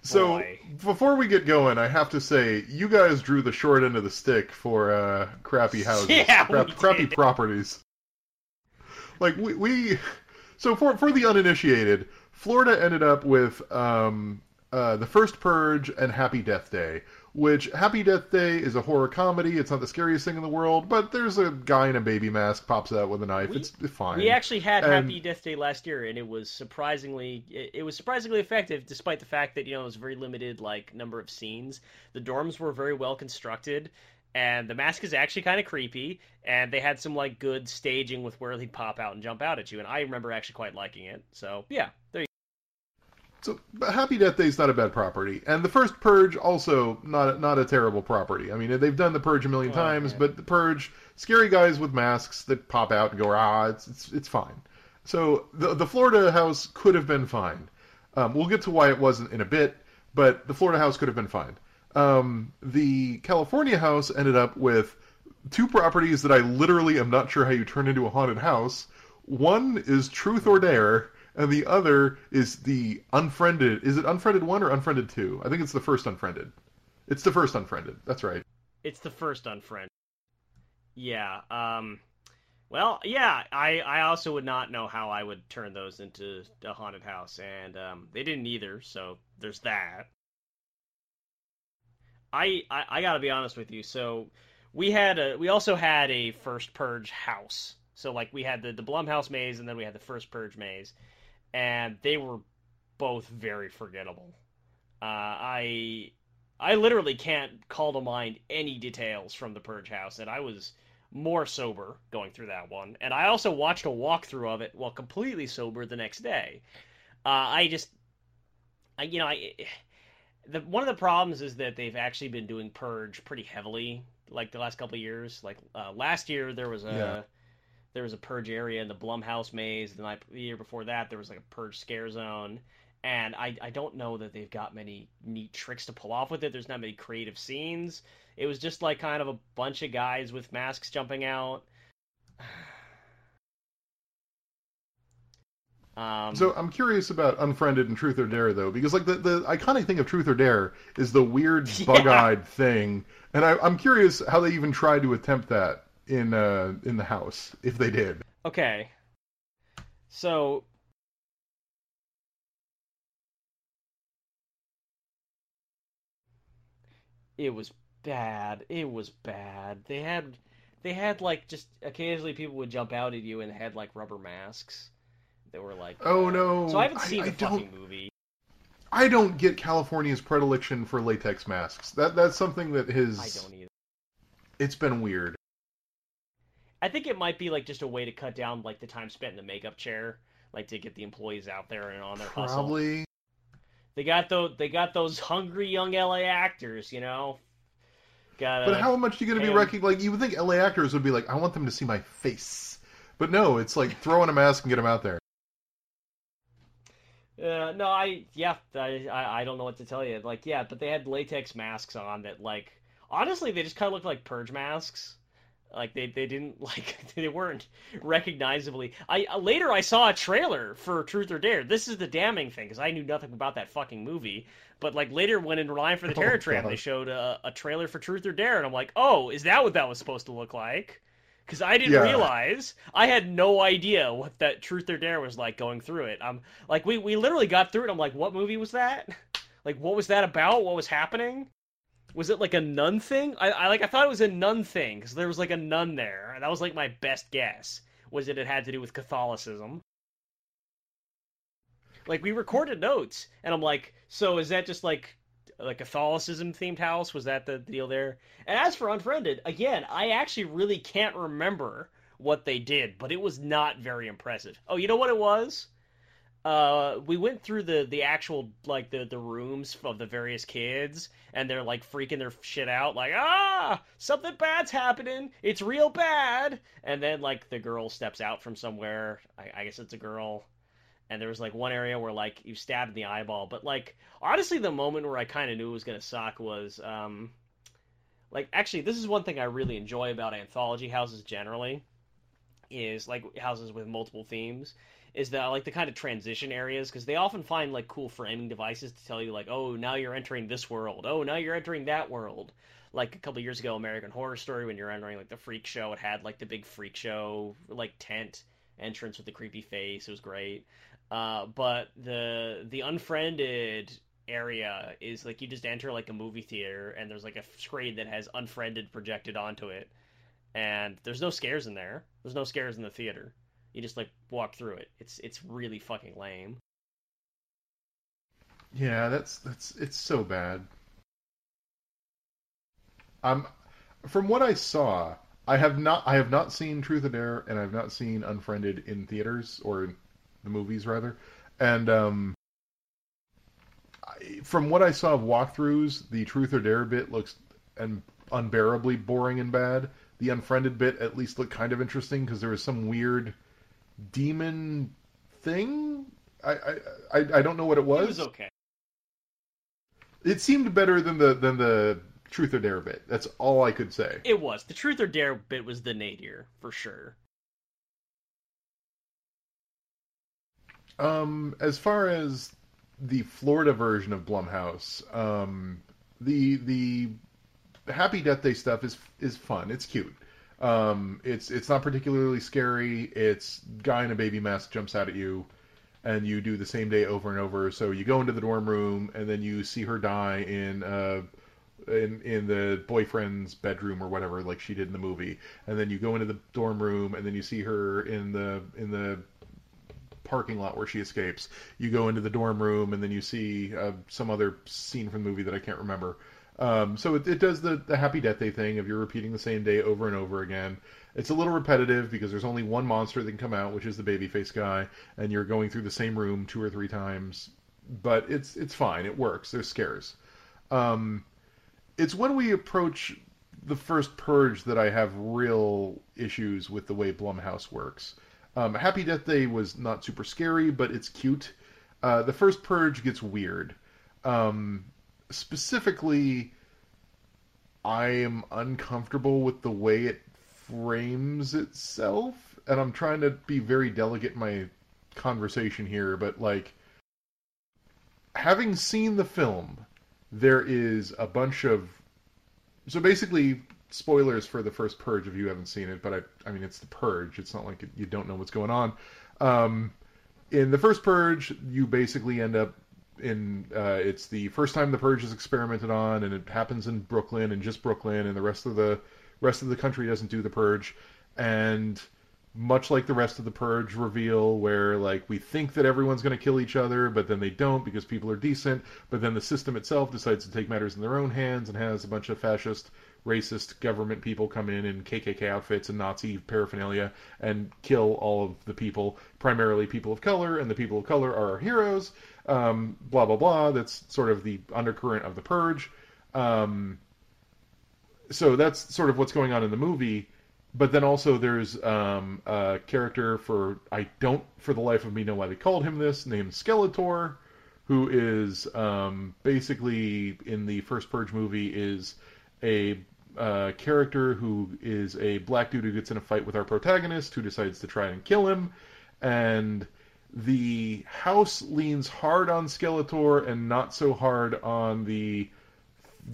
So Boy. before we get going, I have to say you guys drew the short end of the stick for uh, crappy houses, Yeah, crap, crappy properties. Like we, we, so for for the uninitiated, Florida ended up with um, uh, the first Purge and Happy Death Day. Which Happy Death Day is a horror comedy. It's not the scariest thing in the world, but there's a guy in a baby mask pops out with a knife. We- it's fine. we actually had And- Happy Death Day last year, and it was surprisingly it, it was surprisingly effective, despite the fact that you know it was a very limited like number of scenes. The dorms were very well constructed, and the mask is actually kind of creepy. And they had some like good staging with where he'd pop out and jump out at you, and I remember actually quite liking it. So yeah, there you So, Happy Death Day is not a bad property, and the first Purge also not a, not a terrible property. I mean, they've done the Purge a million times, yeah. but the Purge, scary guys with masks that pop out and go ah, it's it's, it's fine. So the the Florida house could have been fine. Um, we'll get to why it wasn't in a bit, but the Florida house could have been fine. Um, the California house ended up with two properties that I literally am not sure how you turn into a haunted house. One is Truth or Dare, and the other is the Unfriended. Is it Unfriended 1 or Unfriended 2? I think it's the first Unfriended. It's the first Unfriended. That's right. It's the first unfriended. Yeah. Um. Well, yeah. I I also would not know how I would turn those into a haunted house, and um, they didn't either. So there's that. I, I I gotta be honest with you. So we had a we also had a first purge house. So like we had the the Blumhouse maze, and then we had the first purge maze, and they were both very forgettable. Uh, I I literally can't call to mind any details from the Purge House, and I was more sober going through that one. And I also watched a walkthrough of it while completely sober the next day. Uh, I just, I you know, I the one of the problems is that they've actually been doing Purge pretty heavily, like the last couple years. Like uh, last year, there was a Yeah. There was a Purge area in the Blumhouse maze. The night the year before that, there was like a Purge scare zone and I, I don't know that they've got many neat tricks to pull off with it. There's not many creative scenes. It was just like kind of a bunch of guys with masks jumping out. Um, So I'm curious about Unfriended and Truth or Dare though, because like the, the iconic thing of Truth or Dare is the weird bug-eyed thing, and I, I'm curious how they even tried to attempt that in uh, in the house, if they did. okay, so it was bad. It was bad. They had they had like just occasionally people would jump out at you and had like rubber masks. that were like, Oh, uh, no. So I haven't seen I the fucking don't- movie. I don't get California's predilection for latex masks. That that's something that has I don't either. it's been weird. I think it might be like just a way to cut down like the time spent in the makeup chair, like to get the employees out there and on their hustle. Probably. They got those. They got those hungry young LA actors, you know. Got. But how much are you going to be wrecking? Like you would think LA actors would be like, I want them to see my face, but no, it's like throw on a mask and get them out there. Uh, no, I yeah, I, I I don't know what to tell you. Like yeah, but they had latex masks on that like honestly they just kind of looked like purge masks. Like they, they didn't like they weren't recognizably. I uh, later I saw a trailer for Truth or Dare. This is the damning thing because I knew nothing about that fucking movie. But like later when in Line for the Terror oh, Tram, they showed a, a, trailer for Truth or Dare, and I'm like, oh, is that what that was supposed to look like? Because I didn't yeah. realize. I had no idea what that Truth or Dare was like going through it. I'm like, we we literally got through it. I'm like, what movie was that? Like, what was that about? What was happening? Was it like a nun thing? I, I like I thought it was a nun thing because there was like a nun there. That was like my best guess. Was that it had to do with Catholicism? Like we recorded notes, and I'm like, so is that just like like Catholicism themed house? Was that the deal there? And as for Unfriended, again, I actually really can't remember what they did, but it was not very impressive. Oh, you know what it was? Uh we went through the the actual like the the rooms of the various kids and they're like freaking their shit out like ah something bad's happening. It's real bad. And then like the girl steps out from somewhere. I, I guess it's a girl. And there was like one area where like you stabbed in the eyeball. But like honestly the moment where i kind of knew it was gonna suck was um like actually this is one thing i really enjoy about anthology houses generally is like houses with multiple themes is that like the kind of transition areas because they often find like cool framing devices to tell you like oh now you're entering this world. Oh now you're entering that world. Like a couple years ago american horror story when you're entering like the freak show it had like the big freak show like tent entrance with the creepy face. It was great. Uh, but the the unfriended area is like you just enter like a movie theater and there's like a screen that has unfriended projected onto it and there's no scares in there. There's no scares in the theater you just like walk through it. It's it's really fucking lame. Yeah, that's that's it's so bad. Um, from what I saw, I have not I have not seen Truth or Dare, and I've not seen Unfriended in theaters or in the movies rather, and um, I, from what I saw of walkthroughs, the Truth or Dare bit looks and unbearably boring and bad. The Unfriended bit at least looked kind of interesting because there was some weird demon thing. I, I I don't know what it was. It was okay. It seemed better than the than the truth or dare bit. That's all I could say. It was the truth or dare bit was the nadir for sure. Um, as far as the Florida version of Blumhouse, um, the the Happy Death Day stuff is is fun. It's cute. Um, it's it's not particularly scary. It's guy in a baby mask jumps out at you, and you do the same day over and over. So you go into the dorm room, and then you see her die in uh, in in the boyfriend's bedroom or whatever, like she did in the movie. And then you go into the dorm room, and then you see her in the in the parking lot where she escapes. You go into the dorm room, and then you see uh, some other scene from the movie that I can't remember. Um, so it, it does the, the Happy Death Day thing of you're repeating the same day over and over again. It's a little repetitive because there's only one monster that can come out, which is the babyface guy, and you're going through the same room two or three times. But it's it's fine. It works. There's scares. Um, it's when we approach the first purge that I have real issues with the way Blumhouse works. Um, Happy Death Day was not super scary, but it's cute. Uh, the first purge gets weird. Um, specifically, I am uncomfortable with the way it frames itself, and I'm trying to be very delicate in my conversation here, but like having seen the film, there is a bunch of so basically spoilers for the first purge if you haven't seen it but i i mean it's the purge. It's not like you don't know what's going on. Um, in the first purge you basically end up in uh, it's the first time the purge is experimented on, and it happens in Brooklyn and just Brooklyn, and the rest of the rest of the country doesn't do the purge, and much like the rest of the purge reveal where like we think that everyone's going to kill each other but then they don't because people are decent but then the system itself decides to take matters in their own hands and has a bunch of fascist racist government people come in in KKK outfits and Nazi paraphernalia and kill all of the people, primarily people of color, and the people of color are our heroes, um, blah blah blah. That's sort of the undercurrent of the purge. Um, so that's sort of what's going on in the movie. But then also there's um, a character for I don't for the life of me know why they called him this named Skeletor, who is um, basically in the first Purge movie is a uh, character who is a black dude who gets in a fight with our protagonist, who decides to try and kill him, and the house leans hard on Skeletor and not so hard on the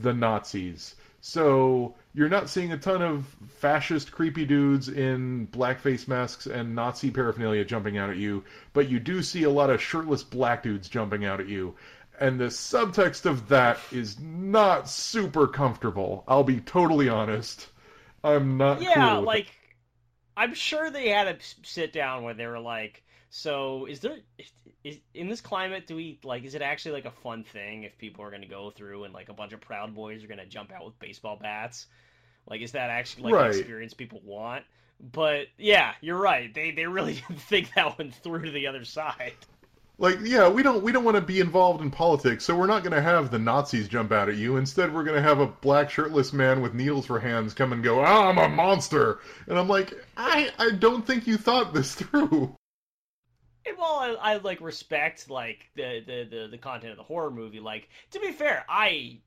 the Nazis. So you're not seeing a ton of fascist, creepy dudes in blackface masks and Nazi paraphernalia jumping out at you, but you do see a lot of shirtless black dudes jumping out at you. And the subtext of that is not super comfortable. I'll be totally honest. I'm not. Yeah, cool like I'm sure they had a sit down where they were like, so is there is in this climate do we like is it actually like a fun thing if people are going to go through and like a bunch of proud boys are going to jump out with baseball bats? Like is that actually like right. the experience people want? But yeah, you're right. They they really didn't think that one through to the other side. Like, yeah, we don't we don't want to be involved in politics, so we're not going to have the Nazis jump out at you. Instead, we're going to have a black shirtless man with needles for hands come and go, ah, "I'm a monster," and I'm like, I I don't think you thought this through. While I, I like respect like the, the the the content of the horror movie, like to be fair, I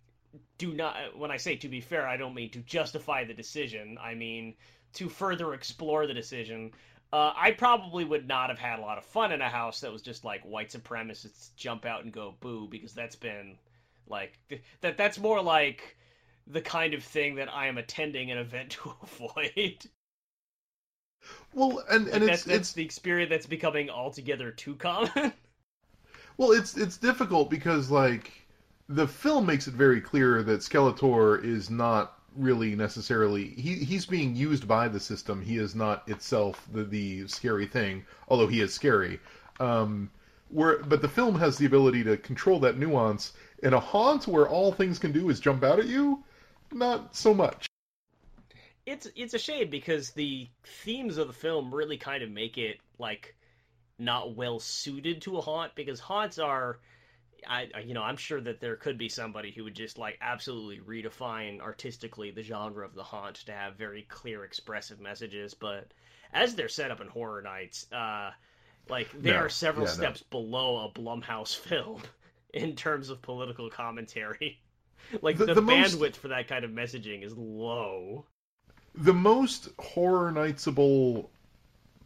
do not. When I say to be fair, I don't mean to justify the decision. I mean to further explore the decision. Uh, I probably would not have had a lot of fun in a house that was just like white supremacists jump out and go boo because that's been like that. That's more like the kind of thing that I am attending an event to avoid. Well, and and Like, it's that's, that's it's the experience that's becoming altogether too common. well, it's it's difficult because like the film makes it very clear that Skeletor is not really necessarily he he's being used by the system. He is not itself the the scary thing, although he is scary. Um, where but the film has the ability to control that nuance. In a haunt where all things can do is jump out at you, not so much. It's it's a shame because the themes of the film really kind of make it like not well suited to a haunt because haunts are I you know I'm sure that there could be somebody who would just like absolutely redefine artistically the genre of the haunt to have very clear expressive messages but as they're set up in horror nights uh like they No. are several Yeah, no. steps below a Blumhouse film in terms of political commentary like The- the, the most- bandwidth for that kind of messaging is low The most horror nightsable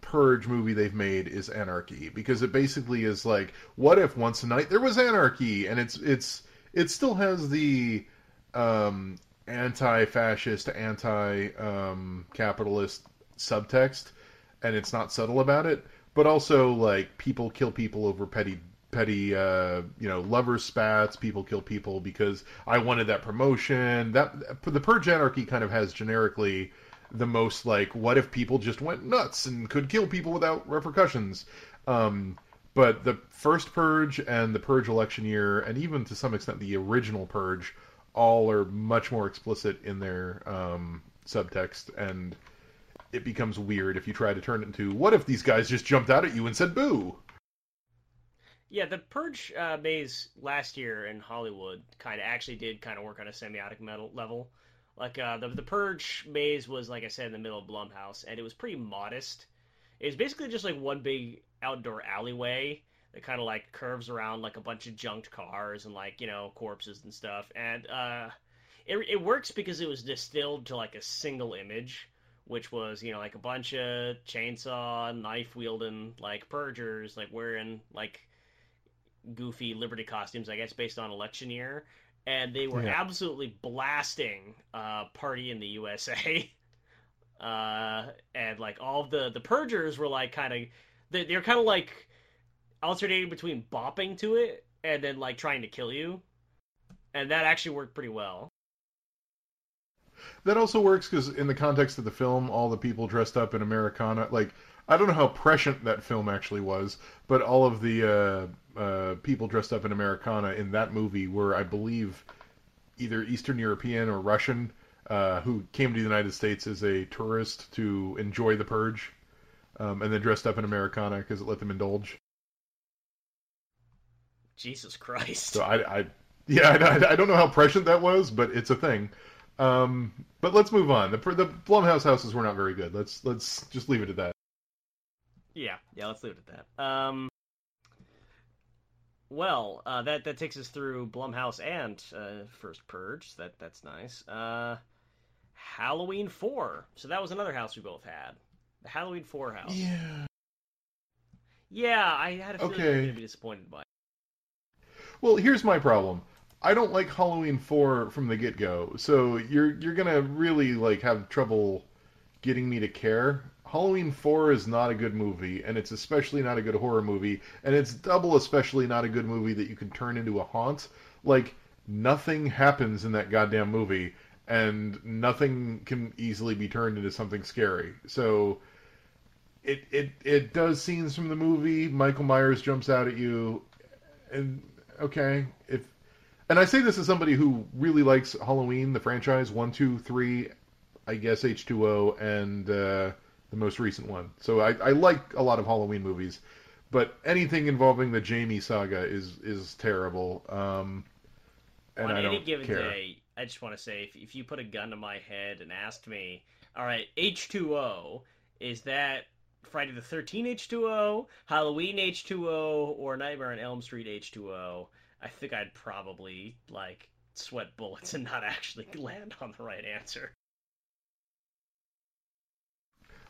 purge movie they've made is Anarchy because it basically is like, what if once a night there was anarchy, and it's it's it still has the um, anti-fascist, anti-capitalist subtext, and it's not subtle about it, but also like people kill people over petty petty uh you know lover spats people kill people because i wanted that promotion. That the purge anarchy kind of has generically the most like what if people just went nuts and could kill people without repercussions? Um but the first purge and the purge election year and even to some extent the original purge all are much more explicit in their um subtext and it becomes weird if you try to turn it into what if these guys just jumped out at you and said boo Yeah, the Purge uh, maze last year in Hollywood kind of actually did kind of work on a semiotic metal level. Like uh, the the Purge maze was, like I said, in the middle of Blumhouse, and it was pretty modest. It was basically just like one big outdoor alleyway that kind of like curves around like a bunch of junked cars and like you know corpses and stuff. And uh, it it works because it was distilled to like a single image, which was you know like a bunch of chainsaw knife wielding like purgers like wearing like goofy Liberty costumes, I guess, based on election year, and they were Yeah. absolutely blasting uh, "Party in the USA," uh, and like all the the purgers were like kind of they, they're kind of like alternating between bopping to it and then like trying to kill you, and that actually worked pretty well. That also works because in the context of the film, all the people dressed up in Americana, like I don't know how prescient that film actually was, but all of the uh, uh, people dressed up in Americana in that movie were, I believe, either Eastern European or Russian, uh, who came to the United States as a tourist to enjoy the purge, um, and then dressed up in Americana because it let them indulge. Jesus Christ! So I, I yeah, I, I don't know how prescient that was, but it's a thing. Um, but let's move on. The the Blumhouse houses were not very good. Let's let's just leave it at that. Yeah, yeah, let's leave it at that. Um, well, uh, that that takes us through Blumhouse and uh, First Purge. That that's nice. Uh, Halloween 4. So that was another house we both had. The Halloween 4 house. Yeah. Yeah, I had a feeling you were going to be disappointed by it. Well, here's my problem. I don't like Halloween 4 from the get-go. So you're you're going to really like have trouble getting me to care. Halloween 4 is not a good movie and it's especially not a good horror movie and it's double especially not a good movie that you can turn into a haunt. Like nothing happens in that goddamn movie and nothing can easily be turned into something scary. So it it it does scenes from the movie. Michael Myers jumps out at you, and okay, if and I say this as somebody who really likes Halloween, the franchise one, two, three, I guess H two O, and uh, the most recent one. So I, I like a lot of Halloween movies, but anything involving the Jamie saga is is terrible. Um, and On I any given care. day, I just want to say if, if you put a gun to my head and asked me, all right, H2O, is that Friday the 13th H2O, Halloween H2O, or Nightmare on Elm Street H2O? I think I'd probably, like, sweat bullets and not actually land on the right answer.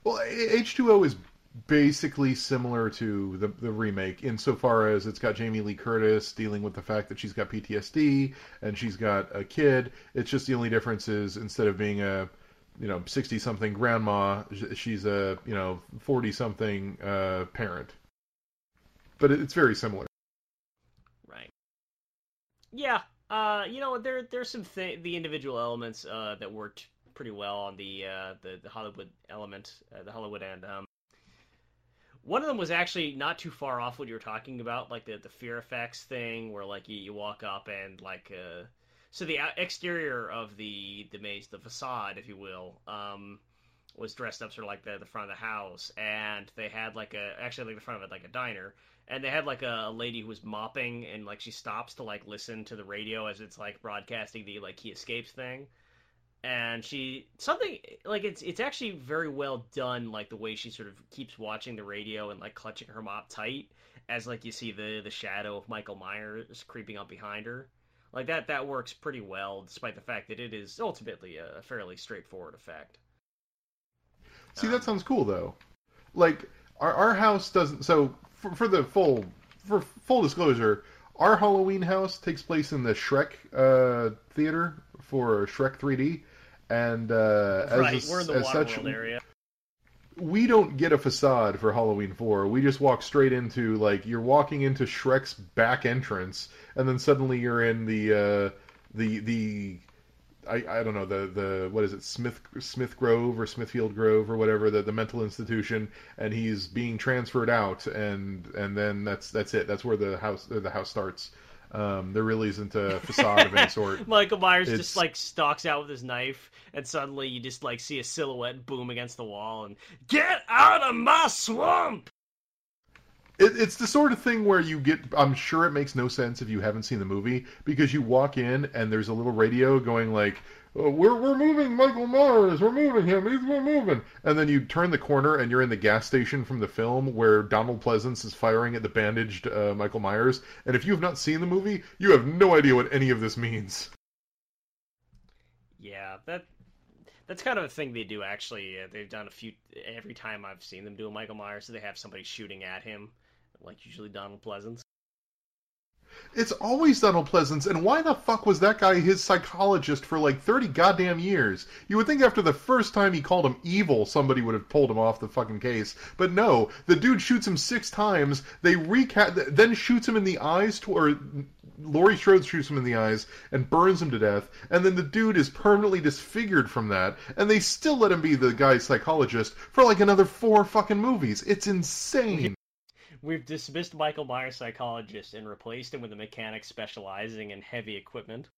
Well, H two O is basically similar to the the remake insofar as it's got Jamie Lee Curtis dealing with the fact that she's got PTSD and she's got a kid. It's just the only difference is instead of being a you know sixty something grandma, she's a you know forty something uh, parent. But it's very similar. Right. Yeah. Uh, you know, there there's some th- the individual elements uh, that worked pretty well on the uh, the, the Hollywood element, uh, the Hollywood end. Um, one of them was actually not too far off what you were talking about, like the the fear effects thing, where like you, you walk up and like uh, so the exterior of the the maze, the facade, if you will, um, was dressed up sort of like the the front of the house, and they had like a actually like the front of it like a diner, and they had like a, a lady who was mopping, and like she stops to like listen to the radio as it's like broadcasting the like he escapes thing, and she something like it's it's actually very well done, like the way she sort of keeps watching the radio and like clutching her mop tight as like you see the the shadow of Michael Myers creeping up behind her. Like that that works pretty well, despite the fact that it is ultimately a fairly straightforward effect. See, Um, that sounds cool though. Like our our house doesn't. So for, for the full for full disclosure, our Halloween house takes place in the Shrek uh, theater for Shrek 3D, and uh, as a- we're in the as such, area. we don't get a facade for Halloween 4. We just walk straight into like you're walking into Shrek's back entrance, and then suddenly you're in the uh, the the I, I don't know the the what is it Smith Smith Grove or Smithfield Grove or whatever the, the mental institution, and he's being transferred out, and and then that's that's it. That's where the house the house starts. Um, there really isn't a facade of any sort. Michael Myers It's- just like stalks out with his knife, and suddenly you just like see a silhouette boom against the wall and get out of my swamp. It, it's the sort of thing where you get. I'm sure it makes no sense if you haven't seen the movie because you walk in and there's a little radio going like, oh, "We're we're moving Michael Myers. We're moving him. He's we're moving." And then you turn the corner and you're in the gas station from the film where Donald Pleasence is firing at the bandaged uh, Michael Myers. And if you have not seen the movie, you have no idea what any of this means. Yeah, that that's kind of a thing they do. Actually, uh, they've done a few. Every time I've seen them do a Michael Myers, they have somebody shooting at him, like usually Donald Pleasence. It's always Donald Pleasence, and why the fuck was that guy his psychologist for like 30 goddamn years? You would think after the first time he called him evil, somebody would have pulled him off the fucking case. But no, the dude shoots him six times, they recap, then shoots him in the eyes, to, or Laurie Strode shoots him in the eyes and burns him to death, and then the dude is permanently disfigured from that, and they still let him be the guy's psychologist for like another four fucking movies. It's insane. We've dismissed Michael Myers psychologist and replaced him with a mechanic specializing in heavy equipment.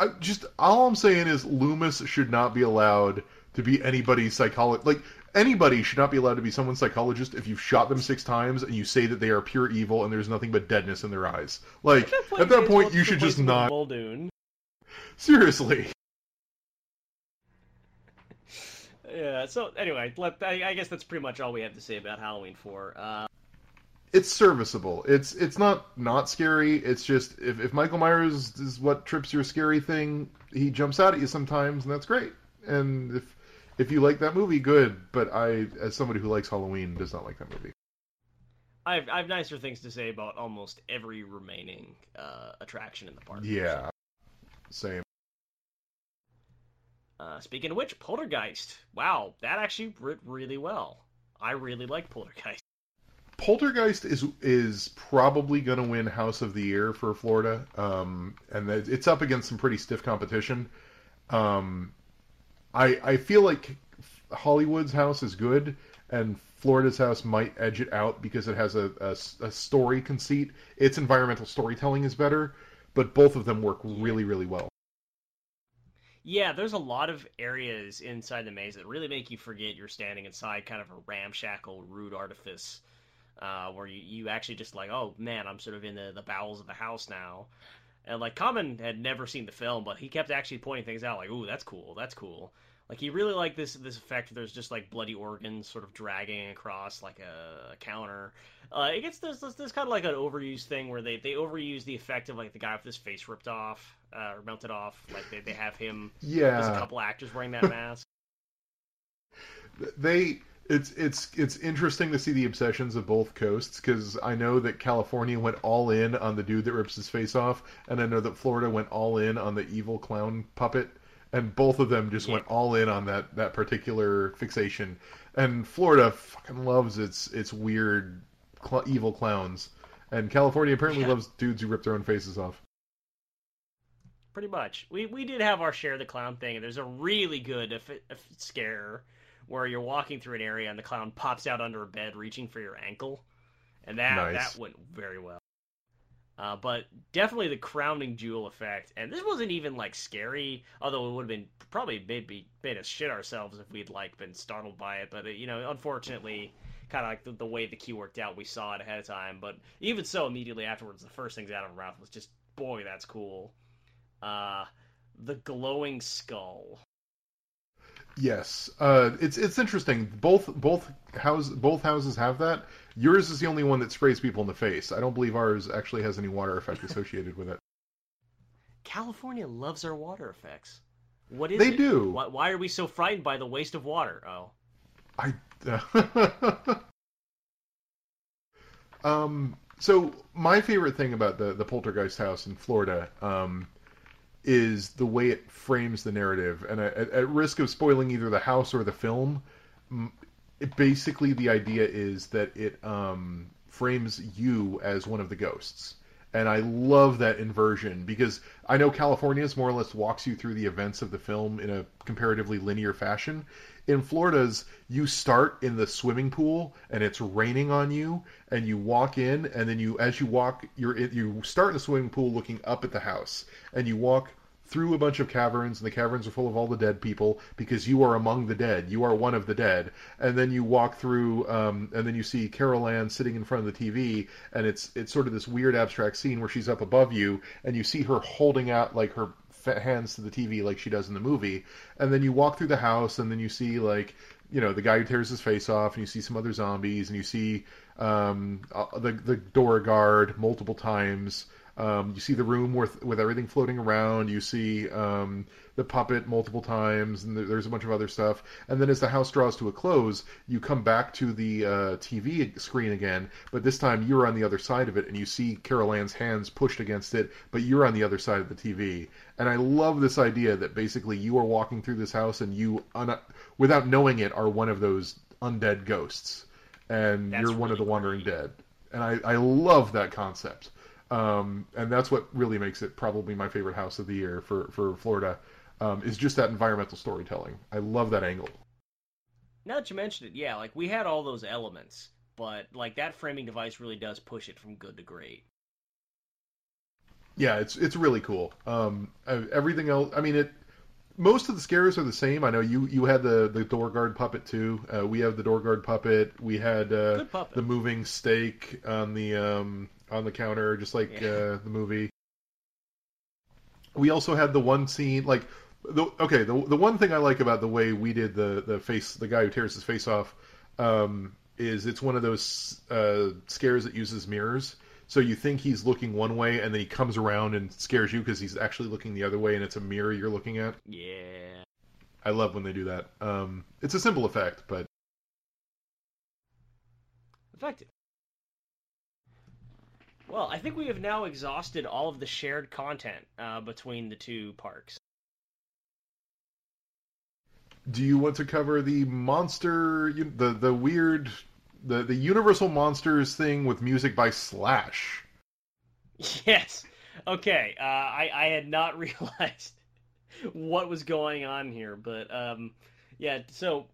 I just all I'm saying is Loomis should not be allowed to be anybody's psychologist. Like anybody should not be allowed to be someone's psychologist if you've shot them six times and you say that they are pure evil and there's nothing but deadness in their eyes. Like at that point, you should just not. Muldoon. Seriously. Yeah. So anyway, let, I, I guess that's pretty much all we have to say about Halloween Four. Uh, it's serviceable. It's it's not not scary. It's just if, if Michael Myers is what trips your scary thing, he jumps out at you sometimes, and that's great. And if if you like that movie, good. But I, as somebody who likes Halloween, does not like that movie. I have, I have nicer things to say about almost every remaining uh, attraction in the park. Yeah, same. Uh, speaking of which, Poltergeist. Wow, that actually went really well. I really like Poltergeist. Poltergeist is is probably going to win House of the Year for Florida, um, and it's up against some pretty stiff competition. Um, I I feel like Hollywood's house is good, and Florida's house might edge it out because it has a, a, a story conceit. Its environmental storytelling is better, but both of them work really really well. Yeah, there's a lot of areas inside the maze that really make you forget you're standing inside kind of a ramshackle, rude artifice uh, where you, you actually just like, oh man, I'm sort of in the, the bowels of the house now. And like Common had never seen the film, but he kept actually pointing things out, like, "Ooh, that's cool, that's cool." Like he really liked this this effect. There's just like bloody organs sort of dragging across like a, a counter. Uh, it gets this, this this kind of like an overused thing where they they overuse the effect of like the guy with his face ripped off uh, or melted off. Like they, they have him. Yeah. There's a couple actors wearing that mask. they it's it's it's interesting to see the obsessions of both coasts because I know that California went all in on the dude that rips his face off, and I know that Florida went all in on the evil clown puppet, and both of them just went all in on that that particular fixation. And Florida fucking loves its its weird cl- evil clowns, and California apparently yeah. loves dudes who rip their own faces off. Pretty much, we we did have our share of the clown thing, and there's a really good if, if scare where you're walking through an area and the clown pops out under a bed reaching for your ankle, and that nice. that went very well. Uh, but definitely the crowning jewel effect, and this wasn't even like scary, although it would have been probably maybe made us shit ourselves if we'd like been startled by it. But it, you know, unfortunately, kind of like the, the, way the key worked out, we saw it ahead of time. But even so, immediately afterwards, the first things out of mouth was just, boy, that's cool. Uh, the glowing skull. Yes, uh, it's it's interesting. Both both house both houses have that. Yours is the only one that sprays people in the face. I don't believe ours actually has any water effect associated with it. California loves our water effects. What is they it? do? Why, why, are we so frightened by the waste of water? Oh, I. Uh... um. So my favorite thing about the the poltergeist house in Florida, um, is the way it frames the narrative. And at, at risk of spoiling either the house or the film, it, basically the idea is that it um, frames you as one of the ghosts. And I love that inversion because I know California's more or less walks you through the events of the film in a comparatively linear fashion. In Florida's, you start in the swimming pool and it's raining on you, and you walk in, and then you, as you walk, you're you start in the swimming pool looking up at the house, and you walk through a bunch of caverns, and the caverns are full of all the dead people because you are among the dead. You are one of the dead. And then you walk through, um, and then you see Carol Anne sitting in front of the TV, and it's it's sort of this weird abstract scene where she's up above you, and you see her holding out like her hands to the TV like she does in the movie. And then you walk through the house, and then you see like you know the guy who tears his face off, and you see some other zombies, and you see um, uh, the the door guard multiple times. Um, you see the room with with everything floating around. You see um, the puppet multiple times, and there's a bunch of other stuff. And then as the house draws to a close, you come back to the uh, TV screen again, but this time you're on the other side of it, and you see Carol Anne's hands pushed against it, but you're on the other side of the TV. And I love this idea that basically you are walking through this house, and you, un- without knowing it, are one of those undead ghosts, and That's you're one really of the wandering dead. And I, I love that concept. Um, and that's what really makes it probably my favorite house of the year for for Florida. Um, is just that environmental storytelling. I love that angle. Now that you mention it, yeah, like we had all those elements, but like that framing device really does push it from good to great. Yeah, it's it's really cool. Um, everything else, I mean, it. Most of the scares are the same. I know you you had the the door guard puppet too. Uh, we have the door guard puppet. We had uh, puppet. the moving stake on the um, on the counter, just like yeah. uh, the movie. We also had the one scene, like the okay, the the one thing I like about the way we did the the face, the guy who tears his face off, um, is it's one of those uh, scares that uses mirrors. So you think he's looking one way, and then he comes around and scares you because he's actually looking the other way, and it's a mirror you're looking at. Yeah. I love when they do that. Um, it's a simple effect, but effective. Well, I think we have now exhausted all of the shared content uh, between the two parks. Do you want to cover the monster, the the weird, the the Universal Monsters thing with music by Slash? Yes. Okay. Uh, I I had not realized what was going on here, but um, yeah. So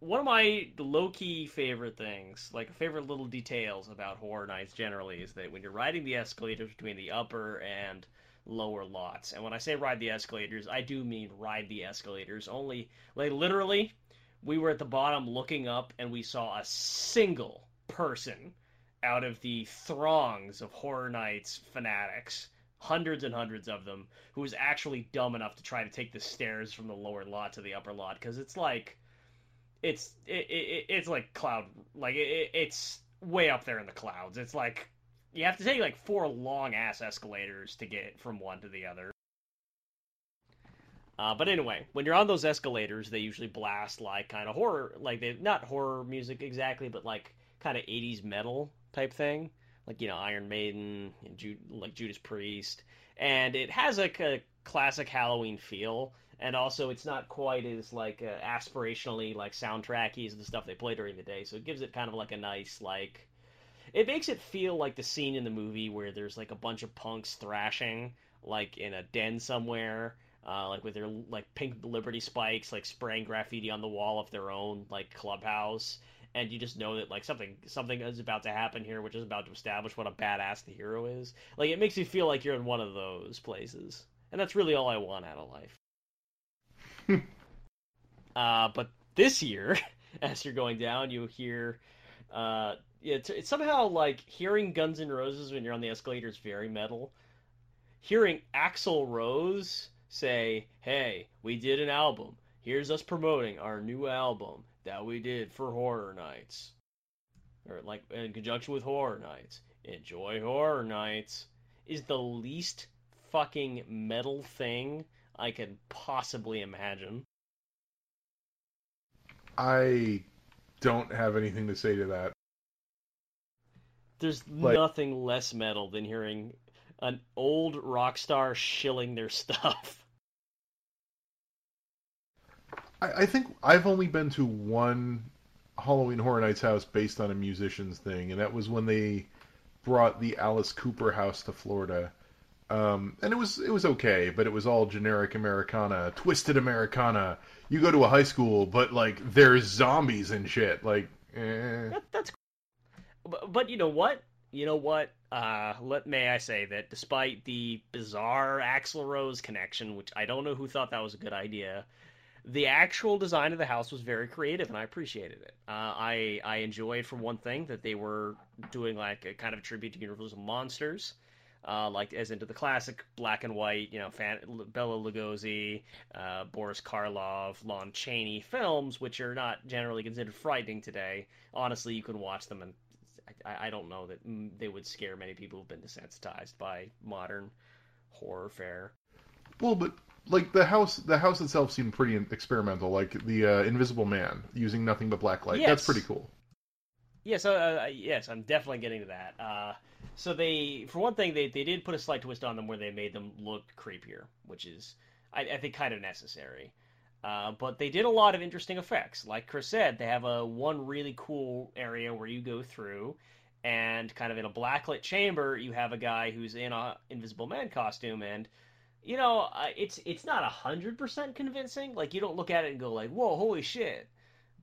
one of my low key favorite things, like favorite little details about Horror Nights generally, is that when you're riding the escalators between the upper and lower lots, and when I say ride the escalators, I do mean ride the escalators. Only, like, literally, we were at the bottom looking up and we saw a single person out of the throngs of Horror Nights fanatics hundreds and hundreds of them who was actually dumb enough to try to take the stairs from the lower lot to the upper lot because it's like it's it, it, it's like cloud like it, it's way up there in the clouds. It's like you have to take like four long ass escalators to get from one to the other. Uh, but anyway, when you're on those escalators, they usually blast like kind of horror, like they not horror music exactly, but like kind of 80s metal type thing, like you know Iron Maiden, Ju- like Judas Priest, and it has like a classic Halloween feel and also it's not quite as like uh, aspirationally like soundtracky as the stuff they play during the day. So it gives it kind of like a nice like. It makes it feel like the scene in the movie where there's like a bunch of punks thrashing like in a den somewhere, uh, like with their like pink Liberty spikes, like spraying graffiti on the wall of their own like clubhouse, and you just know that like something something is about to happen here, which is about to establish what a badass the hero is. Like it makes you feel like you're in one of those places, and that's really all I want out of life. uh, but this year, as you're going down, you hear uh, it's, it's somehow like hearing Guns N' Roses when you're on the escalator is very metal. Hearing Axl Rose say, "Hey, we did an album. Here's us promoting our new album that we did for Horror Nights, or like in conjunction with Horror Nights. Enjoy Horror Nights." Is the least fucking metal thing I could possibly imagine. I don't have anything to say to that. There's like, nothing less metal than hearing an old rock star shilling their stuff. I, I think I've only been to one Halloween Horror Nights house based on a musician's thing, and that was when they brought the Alice Cooper house to Florida. Um, and it was it was okay, but it was all generic Americana, twisted Americana. You go to a high school, but like there's zombies and shit. Like, eh. that, that's. But, but you know what? You know what? Uh, let may I say that despite the bizarre Axl Rose connection, which I don't know who thought that was a good idea, the actual design of the house was very creative, and I appreciated it. Uh, I I enjoyed for one thing that they were doing like a kind of a tribute to Universal monsters uh, like as into the classic black and white, you know, fan, Bela Lugosi, uh, Boris Karloff, Lon Chaney films, which are not generally considered frightening today. Honestly, you can watch them, and I, I don't know that they would scare many people who've been desensitized by modern horror fare. Well, but like the house, the house itself seemed pretty experimental. Like the uh, Invisible Man using nothing but black light. Yes. That's pretty cool. Yes, uh, yes, I'm definitely getting to that. Uh, so they, for one thing, they they did put a slight twist on them where they made them look creepier, which is I, I think kind of necessary. Uh, but they did a lot of interesting effects. Like Chris said, they have a one really cool area where you go through, and kind of in a blacklit chamber, you have a guy who's in a Invisible Man costume, and you know uh, it's it's not hundred percent convincing. Like you don't look at it and go like, "Whoa, holy shit!"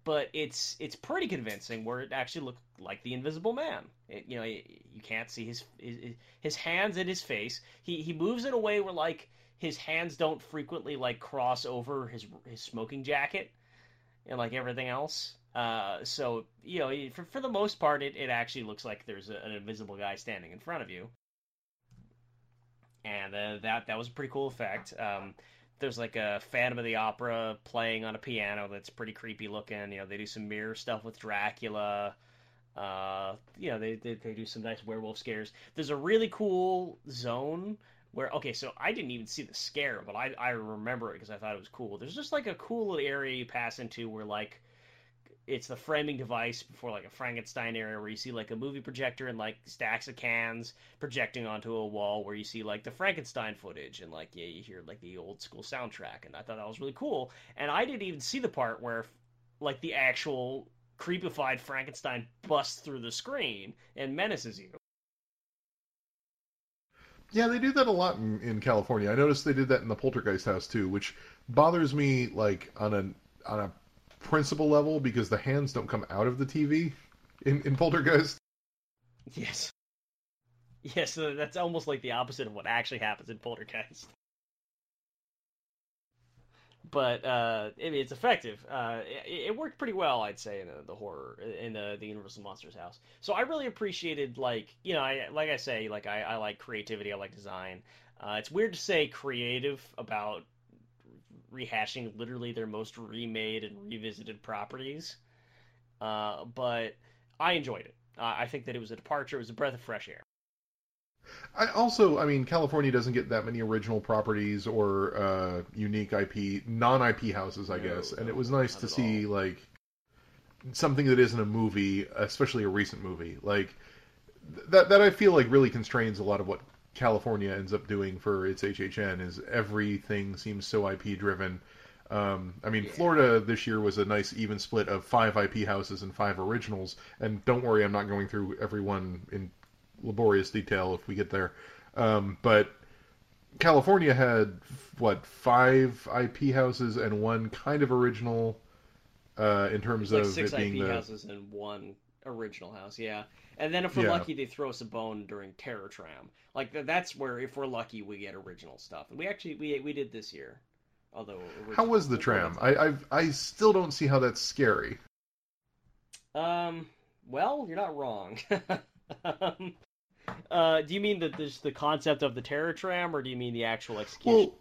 But it's it's pretty convincing where it actually looked like the Invisible Man. It, you know, you can't see his, his his hands and his face. He he moves in a way where like his hands don't frequently like cross over his his smoking jacket and like everything else. Uh, so you know, for for the most part, it, it actually looks like there's a, an invisible guy standing in front of you, and uh, that that was a pretty cool effect. Um, there's like a Phantom of the Opera playing on a piano that's pretty creepy looking. You know, they do some mirror stuff with Dracula. Uh, you know, they, they they do some nice werewolf scares. There's a really cool zone where okay, so I didn't even see the scare, but I I remember it because I thought it was cool. There's just like a cool little area you pass into where like it's the framing device before like a Frankenstein area where you see like a movie projector and like stacks of cans projecting onto a wall where you see like the Frankenstein footage and like yeah you hear like the old school soundtrack and I thought that was really cool and I didn't even see the part where like the actual creepified Frankenstein busts through the screen and menaces you. Yeah, they do that a lot in, in California. I noticed they did that in the Poltergeist house too, which bothers me like on a on a principle level because the hands don't come out of the TV in, in Poltergeist. Yes. Yes, so that's almost like the opposite of what actually happens in Poltergeist but uh, I mean, it's effective. Uh, it, it, worked pretty well, I'd say, in the, the horror in the, the Universal Monsters house. So I really appreciated, like you know, I like I say, like I, I like creativity, I like design. Uh, it's weird to say creative about rehashing literally their most remade and revisited properties, uh, but I enjoyed it. I think that it was a departure. It was a breath of fresh air. I also, I mean, California doesn't get that many original properties or uh, unique IP, non-IP houses, I no, guess. And it was nice to see all. like something that isn't a movie, especially a recent movie, like that. That I feel like really constrains a lot of what California ends up doing for its HHN. Is everything seems so IP driven. Um, I mean, yeah. Florida this year was a nice even split of five IP houses and five originals. And don't worry, I'm not going through every one in laborious detail if we get there. Um, but California had what five IP houses and one kind of original uh, in terms like of six it being IP the... houses and one original house. Yeah, and then if we're yeah. lucky, they throw us a bone during Terror Tram. Like that's where if we're lucky, we get original stuff. And we actually we we did this year. Although how was the tram? I I've, I still don't see how that's scary. Um. Well, you're not wrong. um, uh, do you mean that there's the concept of the terror tram, or do you mean the actual execution? Well,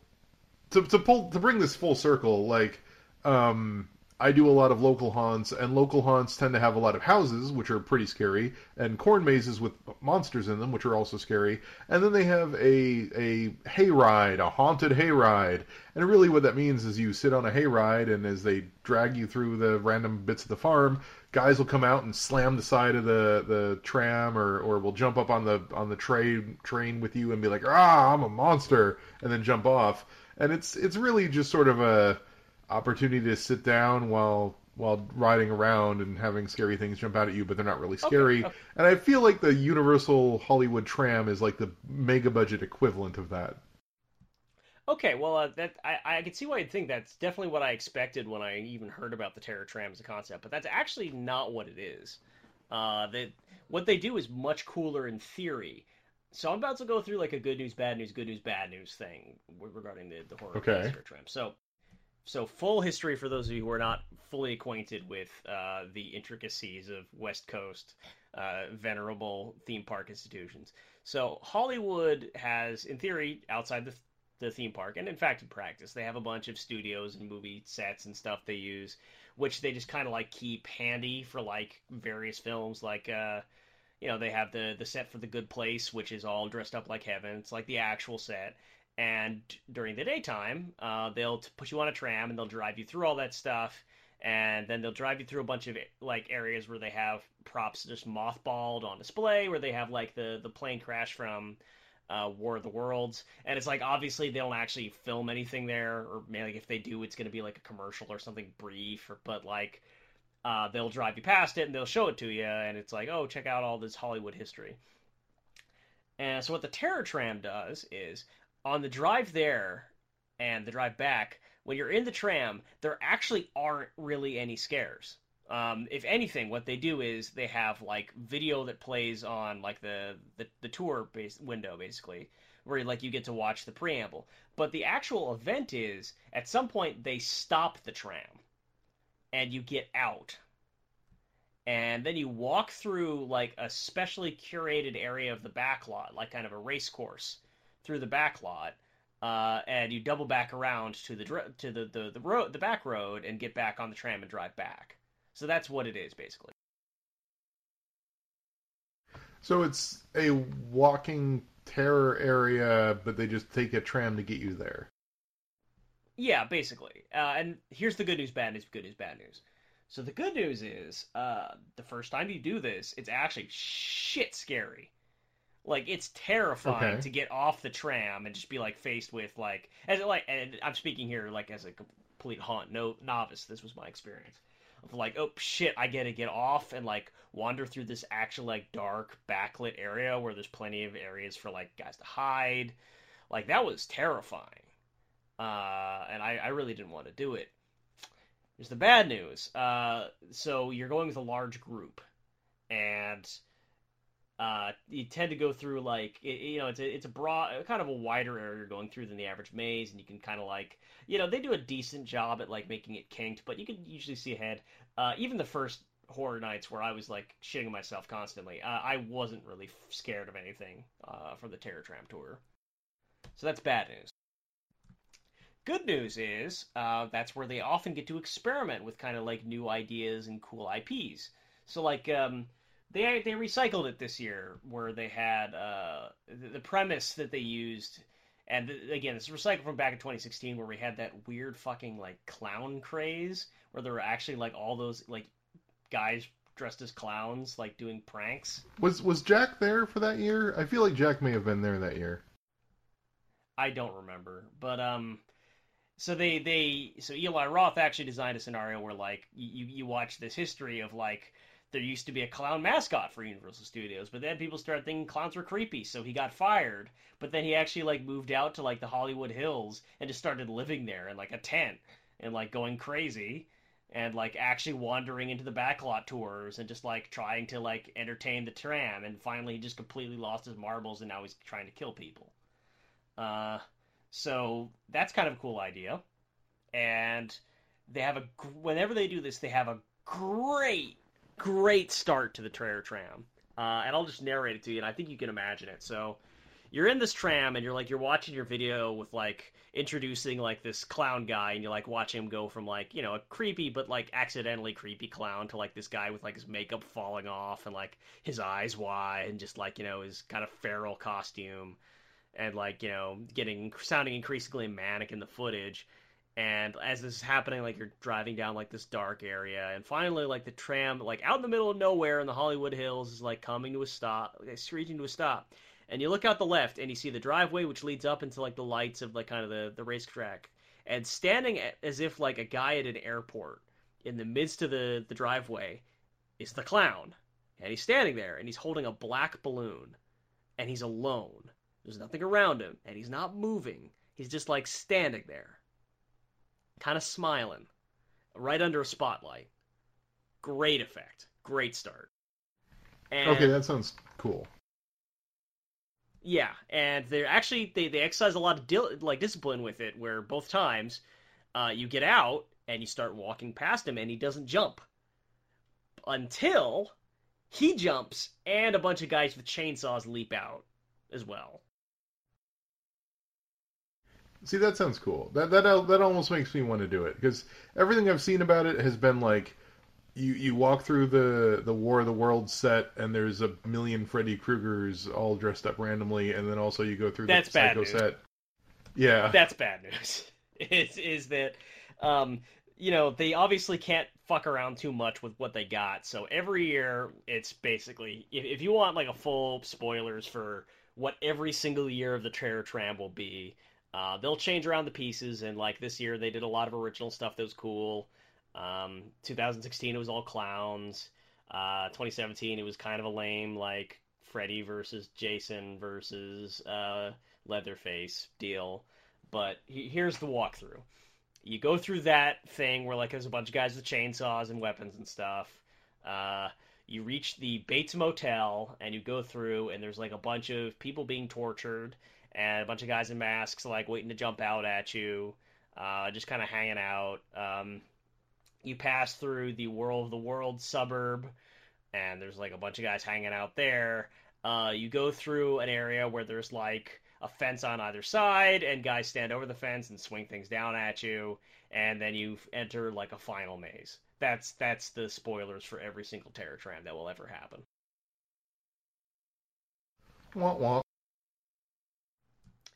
to to pull to bring this full circle, like, um, I do a lot of local haunts, and local haunts tend to have a lot of houses, which are pretty scary, and corn mazes with monsters in them, which are also scary. And then they have a a hayride, a haunted hayride, and really what that means is you sit on a hayride, and as they drag you through the random bits of the farm, guys will come out and slam the side of the, the tram, or, or will jump up on the on the train train with you and be like, ah, I'm a monster, and then jump off. And it's it's really just sort of a opportunity to sit down while while riding around and having scary things jump out at you, but they're not really scary. Okay, okay. And I feel like the Universal Hollywood tram is like the mega budget equivalent of that. Okay, well, uh, that I, I can see why you'd think that's definitely what I expected when I even heard about the Terror Tram as a concept, but that's actually not what it is. Uh, that what they do is much cooler in theory. So I'm about to go through like a good news, bad news, good news, bad news thing regarding the the horror okay. Terror Tram. So so, full history for those of you who are not fully acquainted with uh, the intricacies of West Coast uh, venerable theme park institutions. So, Hollywood has, in theory, outside the, the theme park, and in fact, in practice, they have a bunch of studios and movie sets and stuff they use, which they just kind of like keep handy for like various films. Like, uh, you know, they have the the set for The Good Place, which is all dressed up like heaven. It's like the actual set and during the daytime uh, they'll put you on a tram and they'll drive you through all that stuff and then they'll drive you through a bunch of like areas where they have props just mothballed on display where they have like the the plane crash from uh, War of the Worlds, and it's like obviously they don't actually film anything there, or maybe like if they do, it's going to be like a commercial or something brief, or but like uh, they'll drive you past it and they'll show it to you, and it's like, oh, check out all this Hollywood history. And so what the Terror Tram does is on the drive there and the drive back, when you're in the tram, there actually aren't really any scares. Um, if anything, what they do is they have like video that plays on like the the, the tour base window basically, where like you get to watch the preamble. But the actual event is at some point they stop the tram, and you get out, and then you walk through like a specially curated area of the back lot, like kind of a race course through the back lot, uh, and you double back around to the to the the the road the back road and get back on the tram and drive back. So that's what it is basically. So it's a walking terror area, but they just take a tram to get you there. Yeah, basically. Uh, and here's the good news, bad news, good news, bad news. So the good news is, uh, the first time you do this, it's actually shit scary. Like it's terrifying Okay. to get off the tram and just be like faced with like as like and I'm speaking here like as a complete haunt, no novice. This was my experience of like oh shit, I get to get off and like wander through this actual like dark backlit area where there's plenty of areas for like guys to hide. Like that was terrifying, uh, and I, I really didn't want to do it. Here's the bad news. Uh, so you're going with a large group, and uh, you tend to go through like it, you know it's a, it's a broad kind of a wider area you're going through than the average maze and you can kind of like you know they do a decent job at like making it kinked but you can usually see ahead. Uh, even the first horror nights where i was like shitting myself constantly uh, i wasn't really scared of anything uh, from the terror tram tour. So that's bad news. Good news is uh, that's where they often get to experiment with kind of like new ideas and cool ips so like um, they they recycled it this year where they had uh, the, the premise that they used and th- again it's recycled from back in 2016 where we had that weird fucking like clown craze where there were actually like all those like guys dressed as clowns like doing pranks Was was Jack there for that year? I feel like Jack may have been there that year. I don't remember, but um, so they they so Eli Roth actually designed a scenario where like you you watch this history of like there used to be a clown mascot for Universal Studios, but then people started thinking clowns were creepy, so he got fired. But then he actually like moved out to like the Hollywood Hills and just started living there in like a tent and like going crazy and like actually wandering into the backlot tours and just like trying to like entertain the tram and finally he just completely lost his marbles and now he's trying to kill people. Uh, so that's kind of a cool idea, and they have a whenever they do this, they have a great, great start to the Terror Tram. Uh, and I'll just narrate it to you, and I think you can imagine it. So you're in this tram, and you're like you're watching your video with like introducing like this clown guy, and you're like watching him go from like you know a creepy but like accidentally creepy clown to like this guy with like his makeup falling off and like his eyes wide and just like you know his kind of feral costume and like you know getting sounding increasingly manic in the footage and as this is happening like you're driving down like this dark area and finally like the tram like out in the middle of nowhere in the hollywood hills is like coming to a stop like, screeching to a stop. And you look out the left and you see the driveway which leads up into like the lights of like kind of the the racetrack. And standing as if like a guy at an airport in the midst of the the driveway is the clown. And he's standing there and he's holding a black balloon and he's alone. There's nothing around him, and he's not moving. He's just like standing there, kind of smiling, right under a spotlight. Great effect. Great start. And, Okay, that sounds cool. Yeah, and they're actually they they exercise a lot of dil- like discipline with it. Where both times, uh, you get out and you start walking past him, and he doesn't jump until he jumps, and a bunch of guys with chainsaws leap out as well. See, that sounds cool. That that that almost makes me want to do it because everything I've seen about it has been like you you walk through the the War of the Worlds set and there's a million Freddy Kruegers all dressed up randomly, and then also you go through That's the bad Psycho news. set. Yeah, that's bad news. Is is that um, you know they obviously can't fuck around too much with what they got. So every year it's basically if, if you want like a full spoilers for what every single year of the Terror Tram will be, uh, they'll change around the pieces. And like this year they did a lot of original stuff that was cool. Um, 2016 it was all clowns. Uh, 2017 it was kind of a lame like Freddy versus Jason versus uh, Leatherface deal. But he- here's the walkthrough. You go through that thing where like there's a bunch of guys with chainsaws and weapons and stuff. Uh, you reach the Bates Motel and you go through and there's like a bunch of people being tortured and a bunch of guys in masks like waiting to jump out at you, uh, just kind of hanging out. Um, you pass through the World of the World suburb and there's like a bunch of guys hanging out there. Uh, you go through an area where there's like a fence on either side, and guys stand over the fence and swing things down at you, and then you enter like a final maze. That's that's the spoilers for every single Terror Tram that will ever happen. Wah, wah.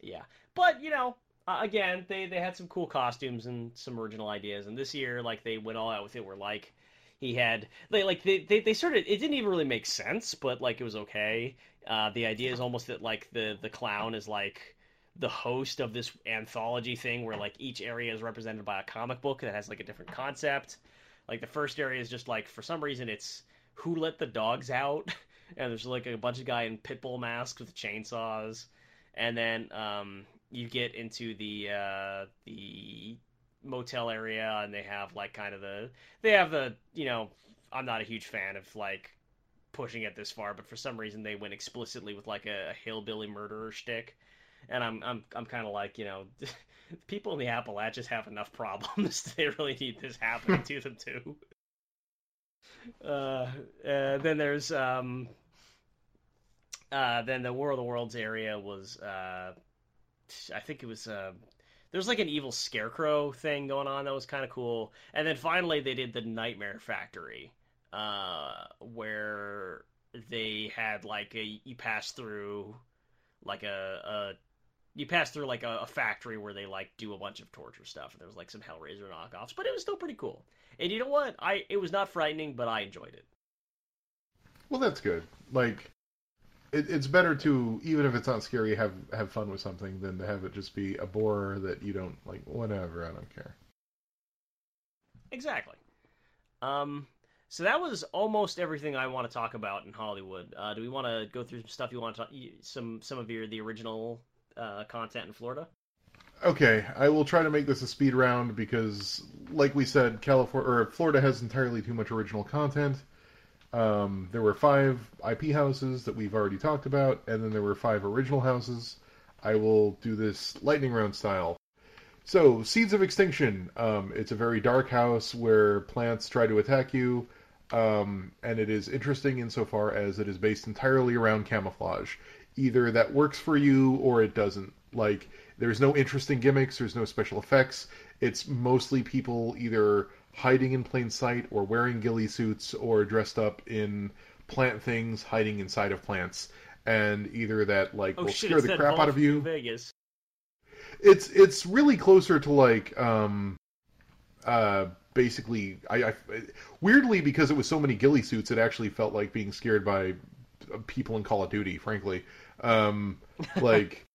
Yeah, but you know, uh, again, they they had some cool costumes and some original ideas, and this year, like they went all out with it. Where like he had they like they they, they sort of it didn't even really make sense, but like it was okay. Uh, the idea is almost that like the the clown is like the host of this anthology thing where like each area is represented by a comic book that has like a different concept. Like the first area is just like for some reason it's who let the dogs out, and there's like a bunch of guy in pit bull masks with chainsaws, and then um, you get into the uh, the motel area and they have like kind of the they have the you know I'm not a huge fan of like pushing it this far, but for some reason they went explicitly with like a, a hillbilly murderer shtick, and I'm I'm I'm kind of like you know. People in the Appalachians have enough problems. they really need this happening to them too. Uh, uh, then there's um, uh, then the War of the Worlds area was uh, I think it was uh, there's like an evil scarecrow thing going on that was kind of cool. And then finally they did the Nightmare Factory, uh, where they had like a you pass through like a, a you pass through like a, a, factory where they like do a bunch of torture stuff and there was like some Hellraiser knockoffs, but it was still pretty cool. And you know what? I it was not frightening, but I enjoyed it. Well, that's good. Like it, it's better to even if it's not scary, have have fun with something than to have it just be a bore that you don't like. Whatever, I don't care. Exactly. Um. So that was almost everything I want to talk about in Hollywood. Uh, do we want to go through some stuff you want to talk, some some of your the original uh, content in Florida? Okay, I will try to make this a speed round because, like we said, California or Florida has entirely too much original content. Um, there were five IP houses that we've already talked about, and then there were five original houses. I will do this lightning round style. So, Seeds of Extinction. Um, it's a very dark house where plants try to attack you, um, and it is interesting insofar as it is based entirely around camouflage. Either that works for you or it doesn't. Like, there's no interesting gimmicks, there's no special effects. It's mostly people either hiding in plain sight or wearing ghillie suits or dressed up in plant things hiding inside of plants. And either that like oh, will shit, scare the crap out of you. Vegas. it's it's really closer to like um uh basically I, I weirdly because it was so many ghillie suits it actually felt like being scared by people in call of duty frankly. Um like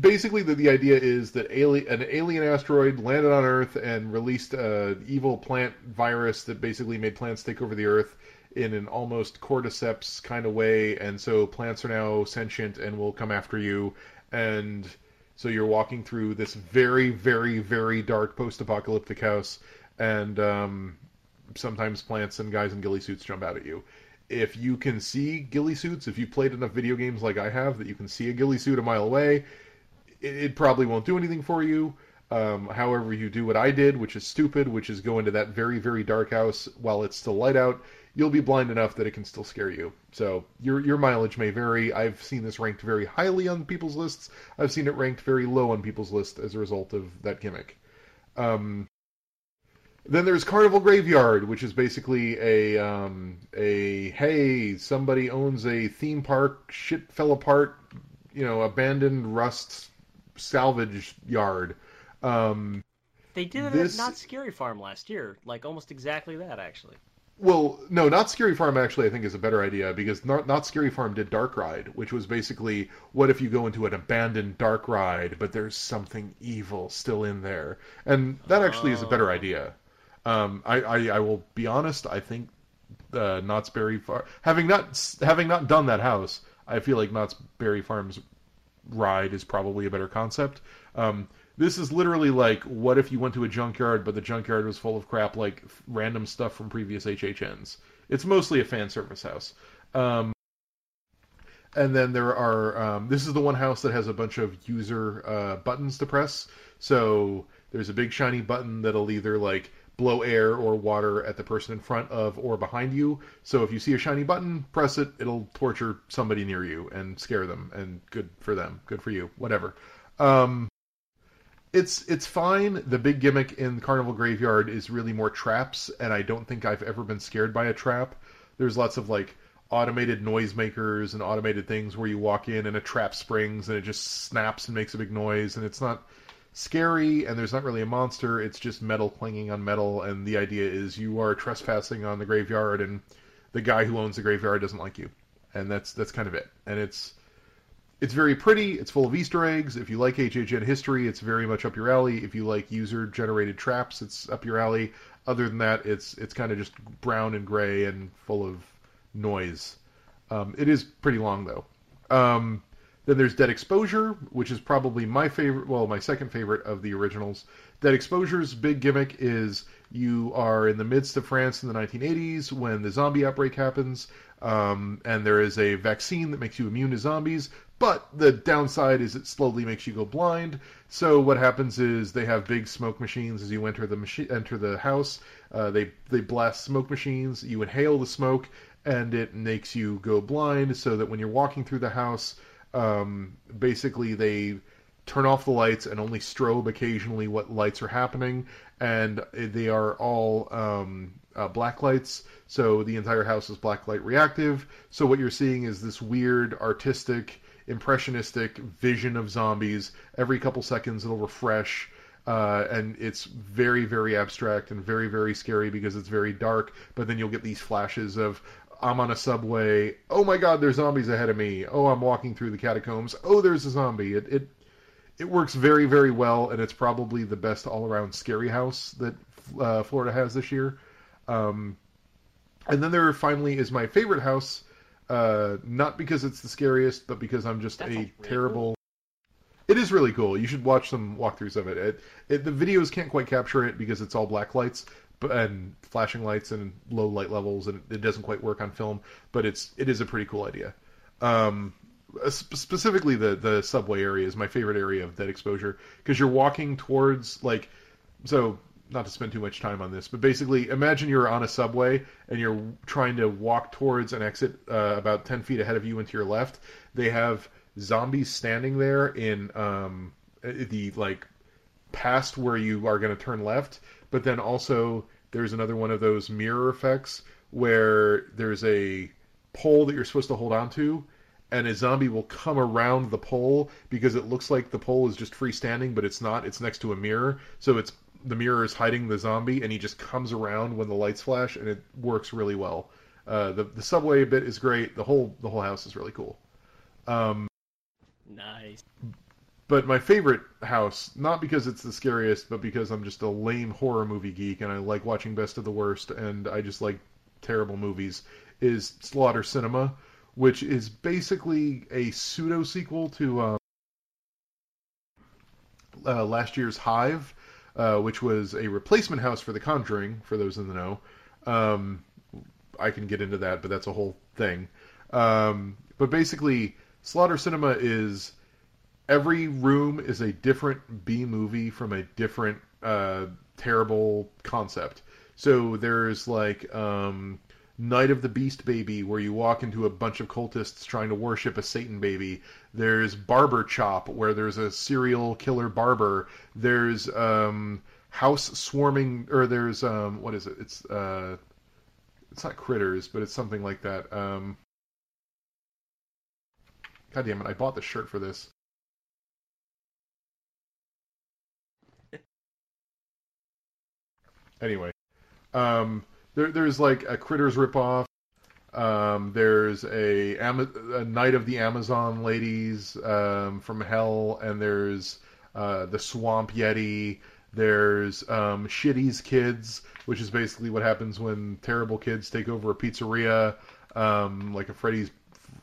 basically the, the idea is that alien, an alien asteroid landed on Earth and released an evil plant virus that basically made plants take over the Earth in an almost cordyceps kind of way, and so plants are now sentient and will come after you, and so you're walking through this very, very, very dark post-apocalyptic house, and um, sometimes plants and guys in ghillie suits jump out at you if you can see ghillie suits, if you've played enough video games like I have that you can see a ghillie suit a mile away, it, it probably won't do anything for you. Um, however, you do what I did, which is stupid, which is go into that very, very dark house while it's still light out. You'll be blind enough that it can still scare you. So your your mileage may vary. I've seen this ranked very highly on people's lists. I've seen it ranked very low on people's list as a result of that gimmick. Um, then there's Carnival Graveyard, which is basically a um, a hey, somebody owns a theme park, shit fell apart, you know, abandoned rust salvage yard. Um, they did it this... at Knott's Scary Farm last year, like almost exactly that, actually. Well, no, Knott's Scary Farm actually I think is a better idea because Not, Knott's Scary Farm did Dark Ride, which was basically what if you go into an abandoned dark ride, but there's something evil still in there, and that actually oh. is a better oh. idea. Um, I, I, I will be honest. I think uh, Knott's Berry Farm, having not having not done that house, I feel like Knott's Berry Farm's ride is probably a better concept. Um, this is literally like, what if you went to a junkyard, but the junkyard was full of crap like random stuff from previous HHNs? It's mostly a fan service house. Um, and then there are um, this is the one house that has a bunch of user uh, buttons to press. So there's a big shiny button that'll either like blow air or water at the person in front of or behind you. So if you see a shiny button, press it. It'll torture somebody near you and scare them. And good for them. Good for you. Whatever. Um, it's it's fine. The big gimmick in Carnival Graveyard is really more traps, and I don't think I've ever been scared by a trap. There's lots of like automated noisemakers and automated things where you walk in and a trap springs and it just snaps and makes a big noise and it's not scary and there's not really a monster. It's just metal clanging on metal and the idea is you are trespassing on the graveyard and the guy who owns the graveyard doesn't like you. And that's that's kind of it. And it's it's very pretty. It's full of easter eggs. If you like hhn history it's very much up your alley. If you like user generated traps it's up your alley. Other than that it's it's kind of just brown and gray and full of noise. Um, it is pretty long though. Um, then there's Dead Exposure, which is probably my favorite, well, my second favorite of the originals. Dead Exposure's big gimmick is you are in the midst of France in the 1980s when the zombie outbreak happens, um, and there is a vaccine that makes you immune to zombies, but the downside is it slowly makes you go blind. So what happens is they have big smoke machines as you enter the machi- enter the house. Uh, they they blast smoke machines. You inhale the smoke, and it makes you go blind. So that when you're walking through the house, um, basically they turn off the lights and only strobe occasionally what lights are happening, and they are all um, uh, black lights. So the entire house is black light reactive. So what you're seeing is this weird artistic impressionistic vision of zombies. Every couple seconds it'll refresh. Uh, and it's very, very abstract and very, very scary because it's very dark. But then you'll get these flashes of I'm on a subway. Oh my God, there's zombies ahead of me. Oh, I'm walking through the catacombs. Oh, there's a zombie. It it it works very, very well, and it's probably the best all-around scary house that uh, Florida has this year. Um, and then there finally is my favorite house, uh, not because it's the scariest, but because I'm just That's a really terrible. cool. It is really cool. You should watch some walkthroughs of it. It, it. The videos can't quite capture it because it's all black lights, and flashing lights and low light levels, and it doesn't quite work on film. But it's it is a pretty cool idea. Um, uh, specifically, the the subway area is my favorite area of Dead Exposure because you're walking towards like so. Not to spend too much time on this, but basically, imagine you're on a subway and you're trying to walk towards an exit uh, about ten feet ahead of you and to your left. They have zombies standing there in um, the like past where you are going to turn left, but then also there's another one of those mirror effects where there's a pole that you're supposed to hold on to, and a zombie will come around the pole because it looks like the pole is just freestanding, but it's not. It's next to a mirror, so it's the mirror is hiding the zombie, and he just comes around when the lights flash, and it works really well. Uh, the the subway bit is great. The whole the whole house is really cool. Um, Nice. But my favorite house, not because it's the scariest, but because I'm just a lame horror movie geek and I like watching Best of the Worst and I just like terrible movies, is Slaughter Cinema, which is basically a pseudo sequel to um, uh, last year's Hive, uh, which was a replacement house for The Conjuring, for those in the know. Um, I can get into that, but that's a whole thing. Um, but basically, Slaughter Cinema is every room is a different B movie from a different uh, terrible concept. So there's like um, Night of the Beast Baby, where you walk into a bunch of cultists trying to worship a Satan baby. There's Barber Chop, where there's a serial killer barber. There's um, House Swarming, or there's um, what is it? It's uh, it's not Critters, but it's something like that. Um, God damn it! I bought the shirt for this. Anyway, um, there, there's like a Critters ripoff. Um, there's a, a of the Amazon Ladies um, from Hell, and there's uh, the Swamp Yeti. There's um, Shitty's Kids, which is basically what happens when terrible kids take over a pizzeria, um, like a Freddy's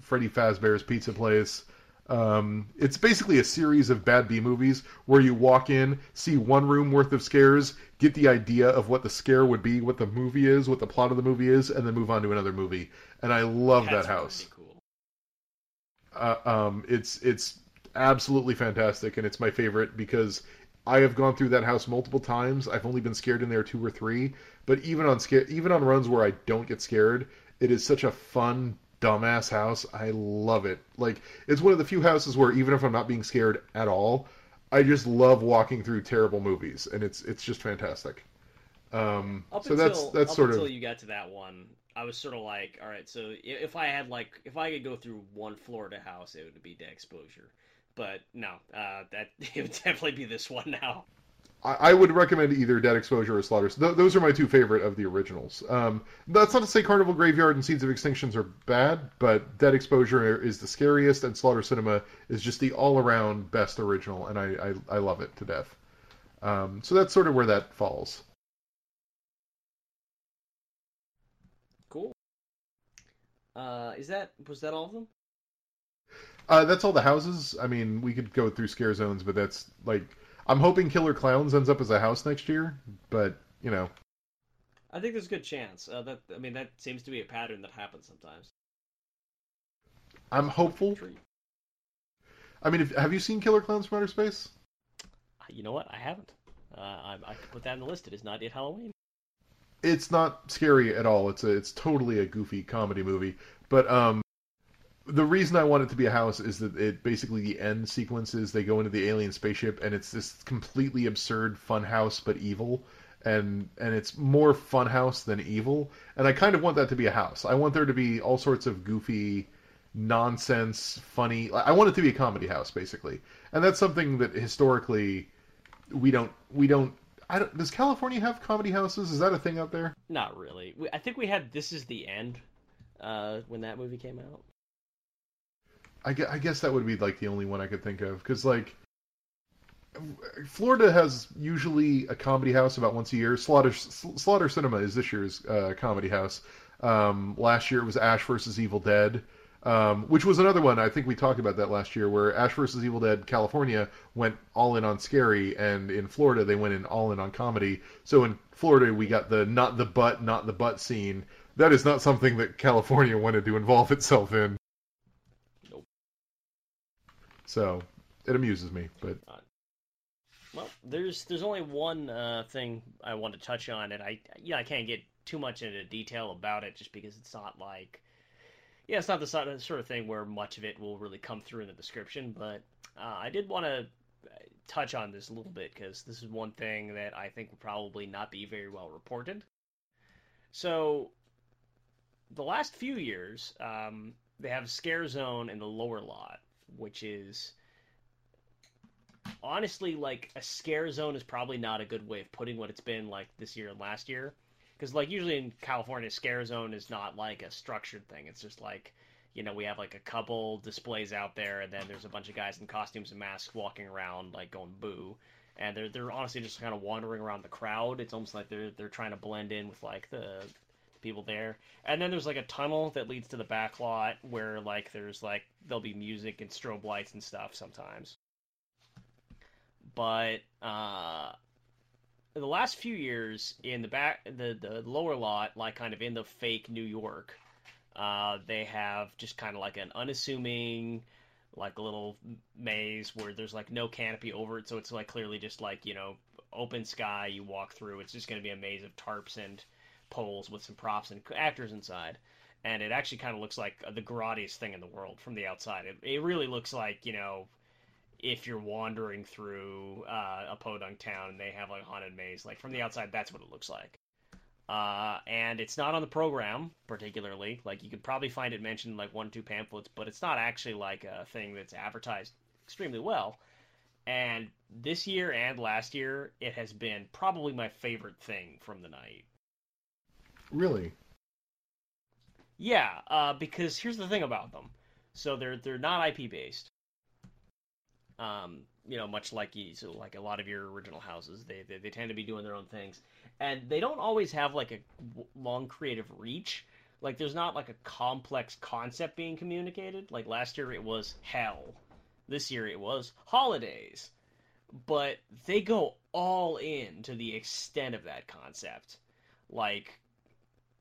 Freddy Fazbear's Pizza Place. Um, it's basically a series of bad B movies where you walk in, see one room worth of scares, get the idea of what the scare would be, what the movie is, what the plot of the movie is, and then move on to another movie. And I love That's that house. cool. Uh, um, it's it's absolutely fantastic, and it's my favorite because I have gone through that house multiple times. I've only been scared in there two or three, but even on scare, even on runs where I don't get scared, it is such a fun, dumbass house. I love it. Like it's one of the few houses where even if I'm not being scared at all, I just love walking through terrible movies, and it's it's just fantastic. Um, Up so until that's that's sort until of you got to that one, I was sort of like, all right, so if I had like, if I could go through one Florida house, it would be Dead Exposure. But no, uh, that it would definitely be this one now. I, I would recommend either Dead Exposure or Slaughter. Th- those are my two favorite of the originals. Um, that's not to say Carnival Graveyard and Seeds of Extinctions are bad, but Dead Exposure is the scariest, and Slaughter Cinema is just the all-around best original, and I, I, I love it to death. Um, so that's sort of where that falls. Cool. Uh, is that was that all of them? Uh, that's all the houses. I mean, we could go through scare zones, but that's like I'm hoping Killer Klowns ends up as a house next year, but you know. I think there's a good chance. Uh, that I mean, that seems to be a pattern that happens sometimes. I'm hopeful. I mean, if, have you seen Killer Klowns from Outer Space? You know what? I haven't. Uh, I, I could put that in the list. It is not yet Halloween. It's not scary at all. It's a, it's totally a goofy comedy movie. But um, the reason I want it to be a house is that it basically the end sequences they go into the alien spaceship and it's this completely absurd fun house but evil and and it's more fun house than evil and I kind of want that to be a house. I want there to be all sorts of goofy nonsense funny I want it to be a comedy house basically. And that's something that historically we don't we don't I don't does California have comedy houses? Is that a thing out there? Not really. I think we had This Is the End uh, when that movie came out. I I guess that would be like the only one I could think of because like Florida has usually a comedy house about once a year. Slaughter Slaughter Cinema is this year's uh, comedy house. Um, last year it was Ash versus Evil Dead, um, which was another one. I think we talked about that last year, where Ash versus Evil Dead California went all in on scary, and in Florida they went in all in on comedy. So in Florida we got the not the butt, not the butt scene. That is not something that California wanted to involve itself in. So it amuses me, but well, there's there's only one uh, thing I want to touch on, and I yeah I can't get too much into detail about it just because it's not like yeah it's not the sort of thing where much of it will really come through in the description, but uh, I did want to touch on this a little bit because this is one thing that I think will probably not be very well reported. So the last few years, um, they have Scare Zone in the lower lot which is honestly like a scare zone is probably not a good way of putting what it's been like this year and last year. Because like usually in california scare zone is not like a structured thing. It's just like you know we have like a couple displays out there and then there's a bunch of guys in costumes and masks walking around like going boo. And they're they're honestly just kind of wandering around the crowd. It's almost like they're they're trying to blend in with like the people there. And then there's like a tunnel that leads to the back lot where like there's like there'll be music and strobe lights and stuff sometimes. But uh the last few years in the back the the lower lot like kind of in the fake New York uh they have just kind of like an unassuming like a little maze where there's like no canopy over it so it's like clearly just like you know open sky you walk through it's just going to be a maze of tarps and poles with some props and actors inside. And it actually kind of looks like the grottiest thing in the world from the outside. It, it really looks like, you know, if you're wandering through uh, a podunk town and they have like a haunted maze, like from the outside, that's what it looks like. Uh, and it's not on the program particularly. Like you could probably find it mentioned in like one or two pamphlets, but it's not actually like a thing that's advertised extremely well. And this year and last year, it has been probably my favorite thing from the night. Really? Yeah, uh, because here's the thing about them. So they're they're not IP based. Um, you know, much like so like a lot of your original houses, they, they they tend to be doing their own things, and they don't always have like a long creative reach. Like there's not like a complex concept being communicated. Like last year it was hell, this year it was holidays, but they go all in to the extent of that concept. Like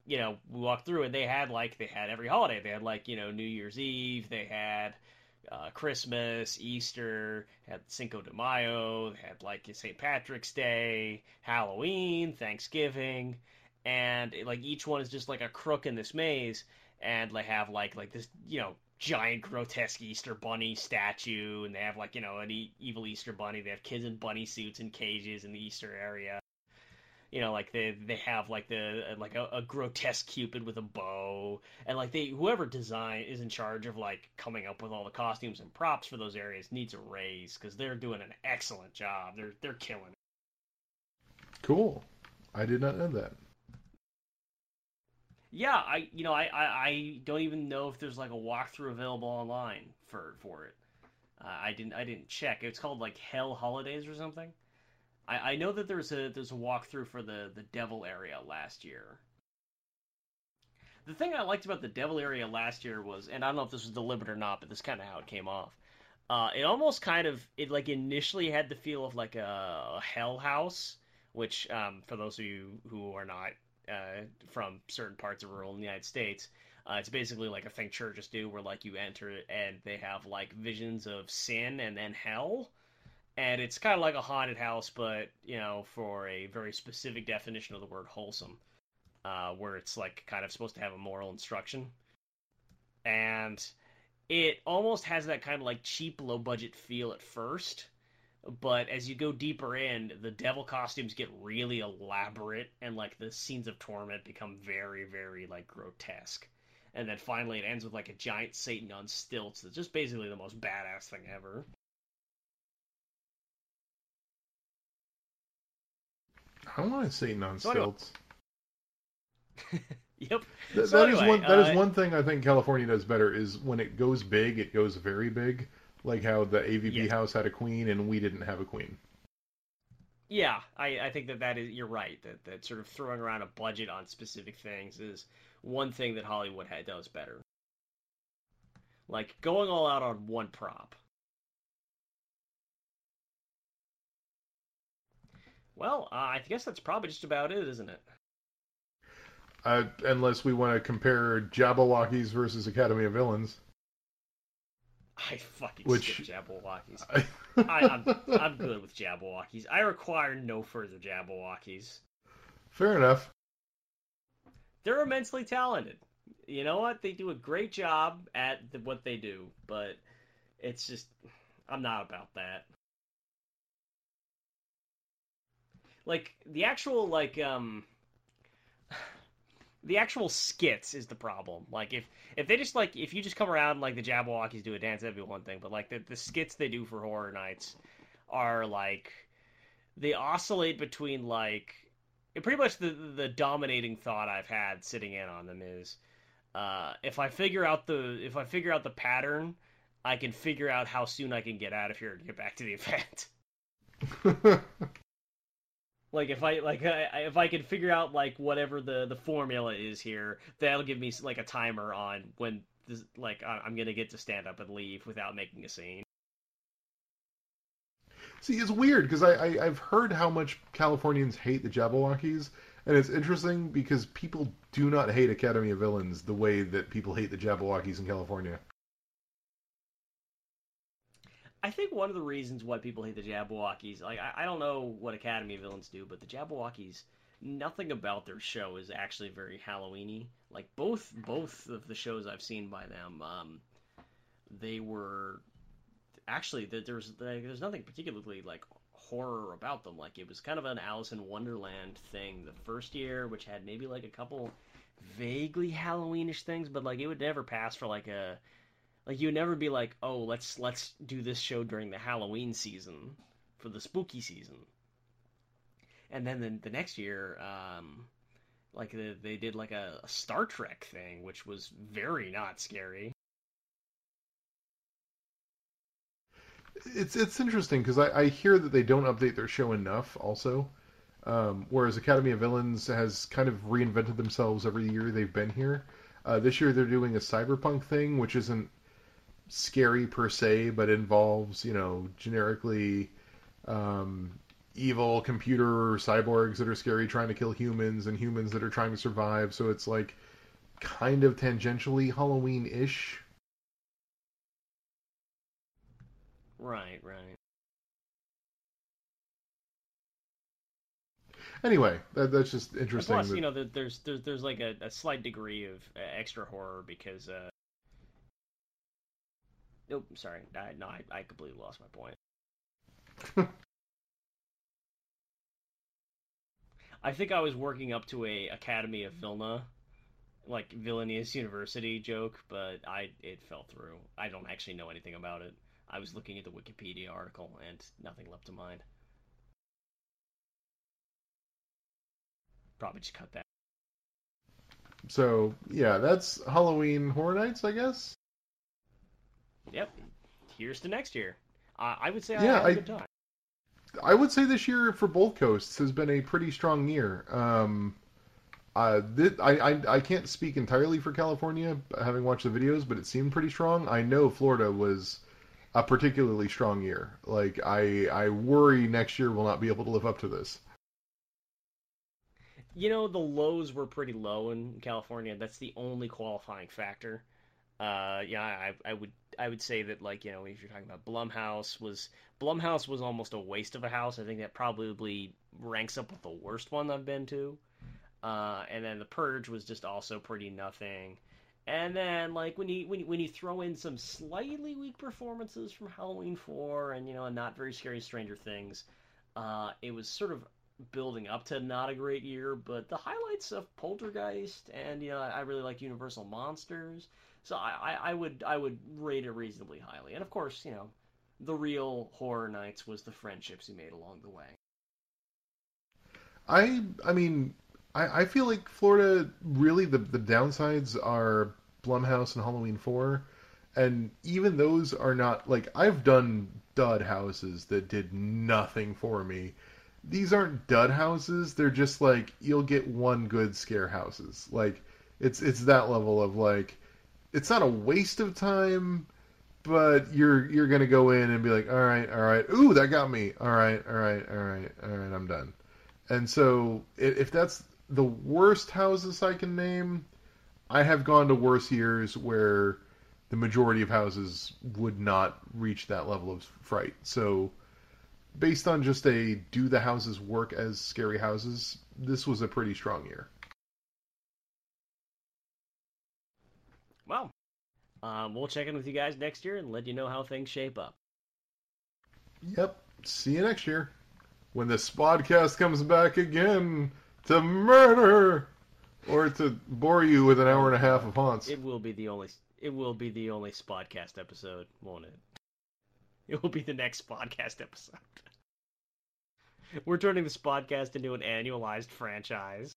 you know, we walked through and they had like they had every holiday. They had like you know New Year's Eve. They had uh, Christmas, Easter, had Cinco de Mayo. They had like St. Patrick's Day, Halloween, Thanksgiving, and it, like each one is just like a crook in this maze. And they have like like this you know giant grotesque Easter bunny statue, and they have like you know an e- evil Easter bunny. They have kids in bunny suits and cages in the Easter area You know, like they they have like the like a, a grotesque cupid with a bow, and like they whoever design is in charge of like coming up with all the costumes and props for those areas needs a raise because they're doing an excellent job. They're they're killing it. Cool. I did not know that. Yeah, I you know I, I, I don't even know if there's like a walkthrough available online for for it. Uh, I didn't I didn't check. It's called like Hell Holidays or something. I, I know that there's a there's a walkthrough for the the Devil area last year. The thing I liked about the Devil area last year was, and I don't know if this was deliberate or not, but this kind of how it came off. Uh, it almost kind of it like initially had the feel of like a, Hell House, which um, for those of you who are not uh, from certain parts of rural United States, uh, it's basically like a thing churches do, where like you enter and they have like visions of sin and then hell, and it's kind of like a haunted house, but you know, for a very specific definition of the word wholesome, uh, where it's like kind of supposed to have a moral instruction, and it almost has that kind of like cheap, low budget feel at first. But as you go deeper in, the devil costumes get really elaborate, and like the scenes of torment become very, very like grotesque and then finally it ends with like a giant Satan on stilts. That's just basically the most badass thing ever. I don't want to Satan on So anyway- yep. Th- So that is anyway, one. That is uh, one thing I think California does better is when it goes big, it goes very big. Like how the AVP Yes. house had a queen and we didn't have a queen. Yeah, I, I think that that is you're right that that sort of throwing around a budget on specific things is one thing that Hollywood had does better. Like going all out on one prop. Well, uh, I guess that's probably just about it, isn't it? Uh, unless we want to compare Jabbawockeez versus Academy of Villains. I fucking Which- skip Jabbawockeez. I, I, I'm I'm good with Jabbawockeez. I require no further Jabbawockeez. Fair enough. They're immensely talented. You know what? They do a great job at the, what they do, but it's just I'm not about that. Like the actual like um the actual skits is the problem. Like if if they just like if you just come around like the Jabbawockeez do a dance, that'd be one thing. But like the the skits they do for horror nights are like they oscillate between like pretty much the the dominating thought I've had sitting in on them is uh, if I figure out the if I figure out the pattern, I can figure out how soon I can get out of here to get back to the event. like if I like I, if I can figure out like whatever the the formula is here, that'll give me like a timer on when this, like I'm gonna get to stand up and leave without making a scene. See, it's weird because I, I I've heard how much Californians hate the Jabbawockeez, and it's interesting because people do not hate Academy of Villains the way that people hate the Jabbawockeez in California. I think one of the reasons why people hate the Jabbawockeez, like I, I don't know what Academy villains do, but the Jabbawockeez, nothing about their show is actually very Halloweeny. Like both both of the shows I've seen by them, um, they were actually there- there's there's nothing particularly like horror about them. Like it was kind of an Alice in Wonderland thing the first year, which had maybe like a couple vaguely Halloweenish things, but like it would never pass for like a like you would never be like, oh, let's let's do this show during the Halloween season for the spooky season. And then the, the next year, um, like the, they did like a, a Star Trek thing, which was very not scary. It's it's interesting because I, I hear that they don't update their show enough. Also, um, whereas Academy of Villains has kind of reinvented themselves every year they've been here. Uh, this year they're doing a cyberpunk thing, which isn't scary per se, but involves you know generically um, evil computer cyborgs that are scary trying to kill humans and humans that are trying to survive. So it's like kind of tangentially Halloween-ish. Right, right. Anyway, that, that's just And interesting. plus, that- you know, there's there's there's like a, a slight degree of uh, extra horror because. uh Nope, sorry. I, no, I, I completely lost my point. I think I was working up to a Academy of Vilna, like Vilnius University joke, but I it fell through. I don't actually know anything about it. I was looking at the Wikipedia article and nothing left to mind. Probably just cut that. So yeah, that's Halloween Horror Nights, I guess. Yep. Here's to next year. Uh, I would say I Yeah, had a I- good time. I would say this year for both coasts has been a pretty strong year. Um, uh, I, I I can't speak entirely for California, having watched the videos, but it seemed pretty strong. I know Florida was a particularly strong year. Like I I worry next year will not be able to live up to this. You know, the lows were pretty low in California. That's the only qualifying factor. Uh, yeah, I, I would I would say that like you know if you're talking about Blumhouse was Blumhouse was almost a waste of a house. I think that probably ranks up with the worst one I've been to. Uh, and then the Purge was just also pretty nothing. And then like when you when you, when you throw in some slightly weak performances from Halloween Four and you know a not very scary Stranger Things, uh, it was sort of building up to not a great year, but the highlights of Poltergeist and you know I really like Universal Monsters, so I, I, would I would rate it reasonably highly. And of course, you know, the real horror nights was the friendships he made along the way. I I mean I, I feel like Florida really the the downsides are Blumhouse and Halloween Four, and even those are not like I've done dud houses that did nothing for me. These aren't dud houses. They're just like you'll get one good scare houses. Like it's it's that level of like it's not a waste of time, but you're you're gonna go in and be like, all right, all right, ooh, that got me. All right, all right, all right, all right, I'm done. And so if that's the worst houses I can name, I have gone to worse years where the majority of houses would not reach that level of fright. So based on just a do the houses work as scary houses, this was a pretty strong year. Well, um, we'll check in with you guys next year and let you know how things shape up. Yep. See you next year. When this podcast comes back again to murder or to bore you with an hour and a half of haunts. It will be the only it will be the only podcast episode, won't it? It will be the next podcast episode. We're turning this podcast into an annualized franchise.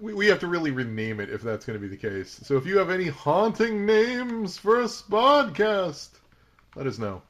We, we have to really rename it if that's going to be the case. So if you have any haunting names for a podcast, let us know.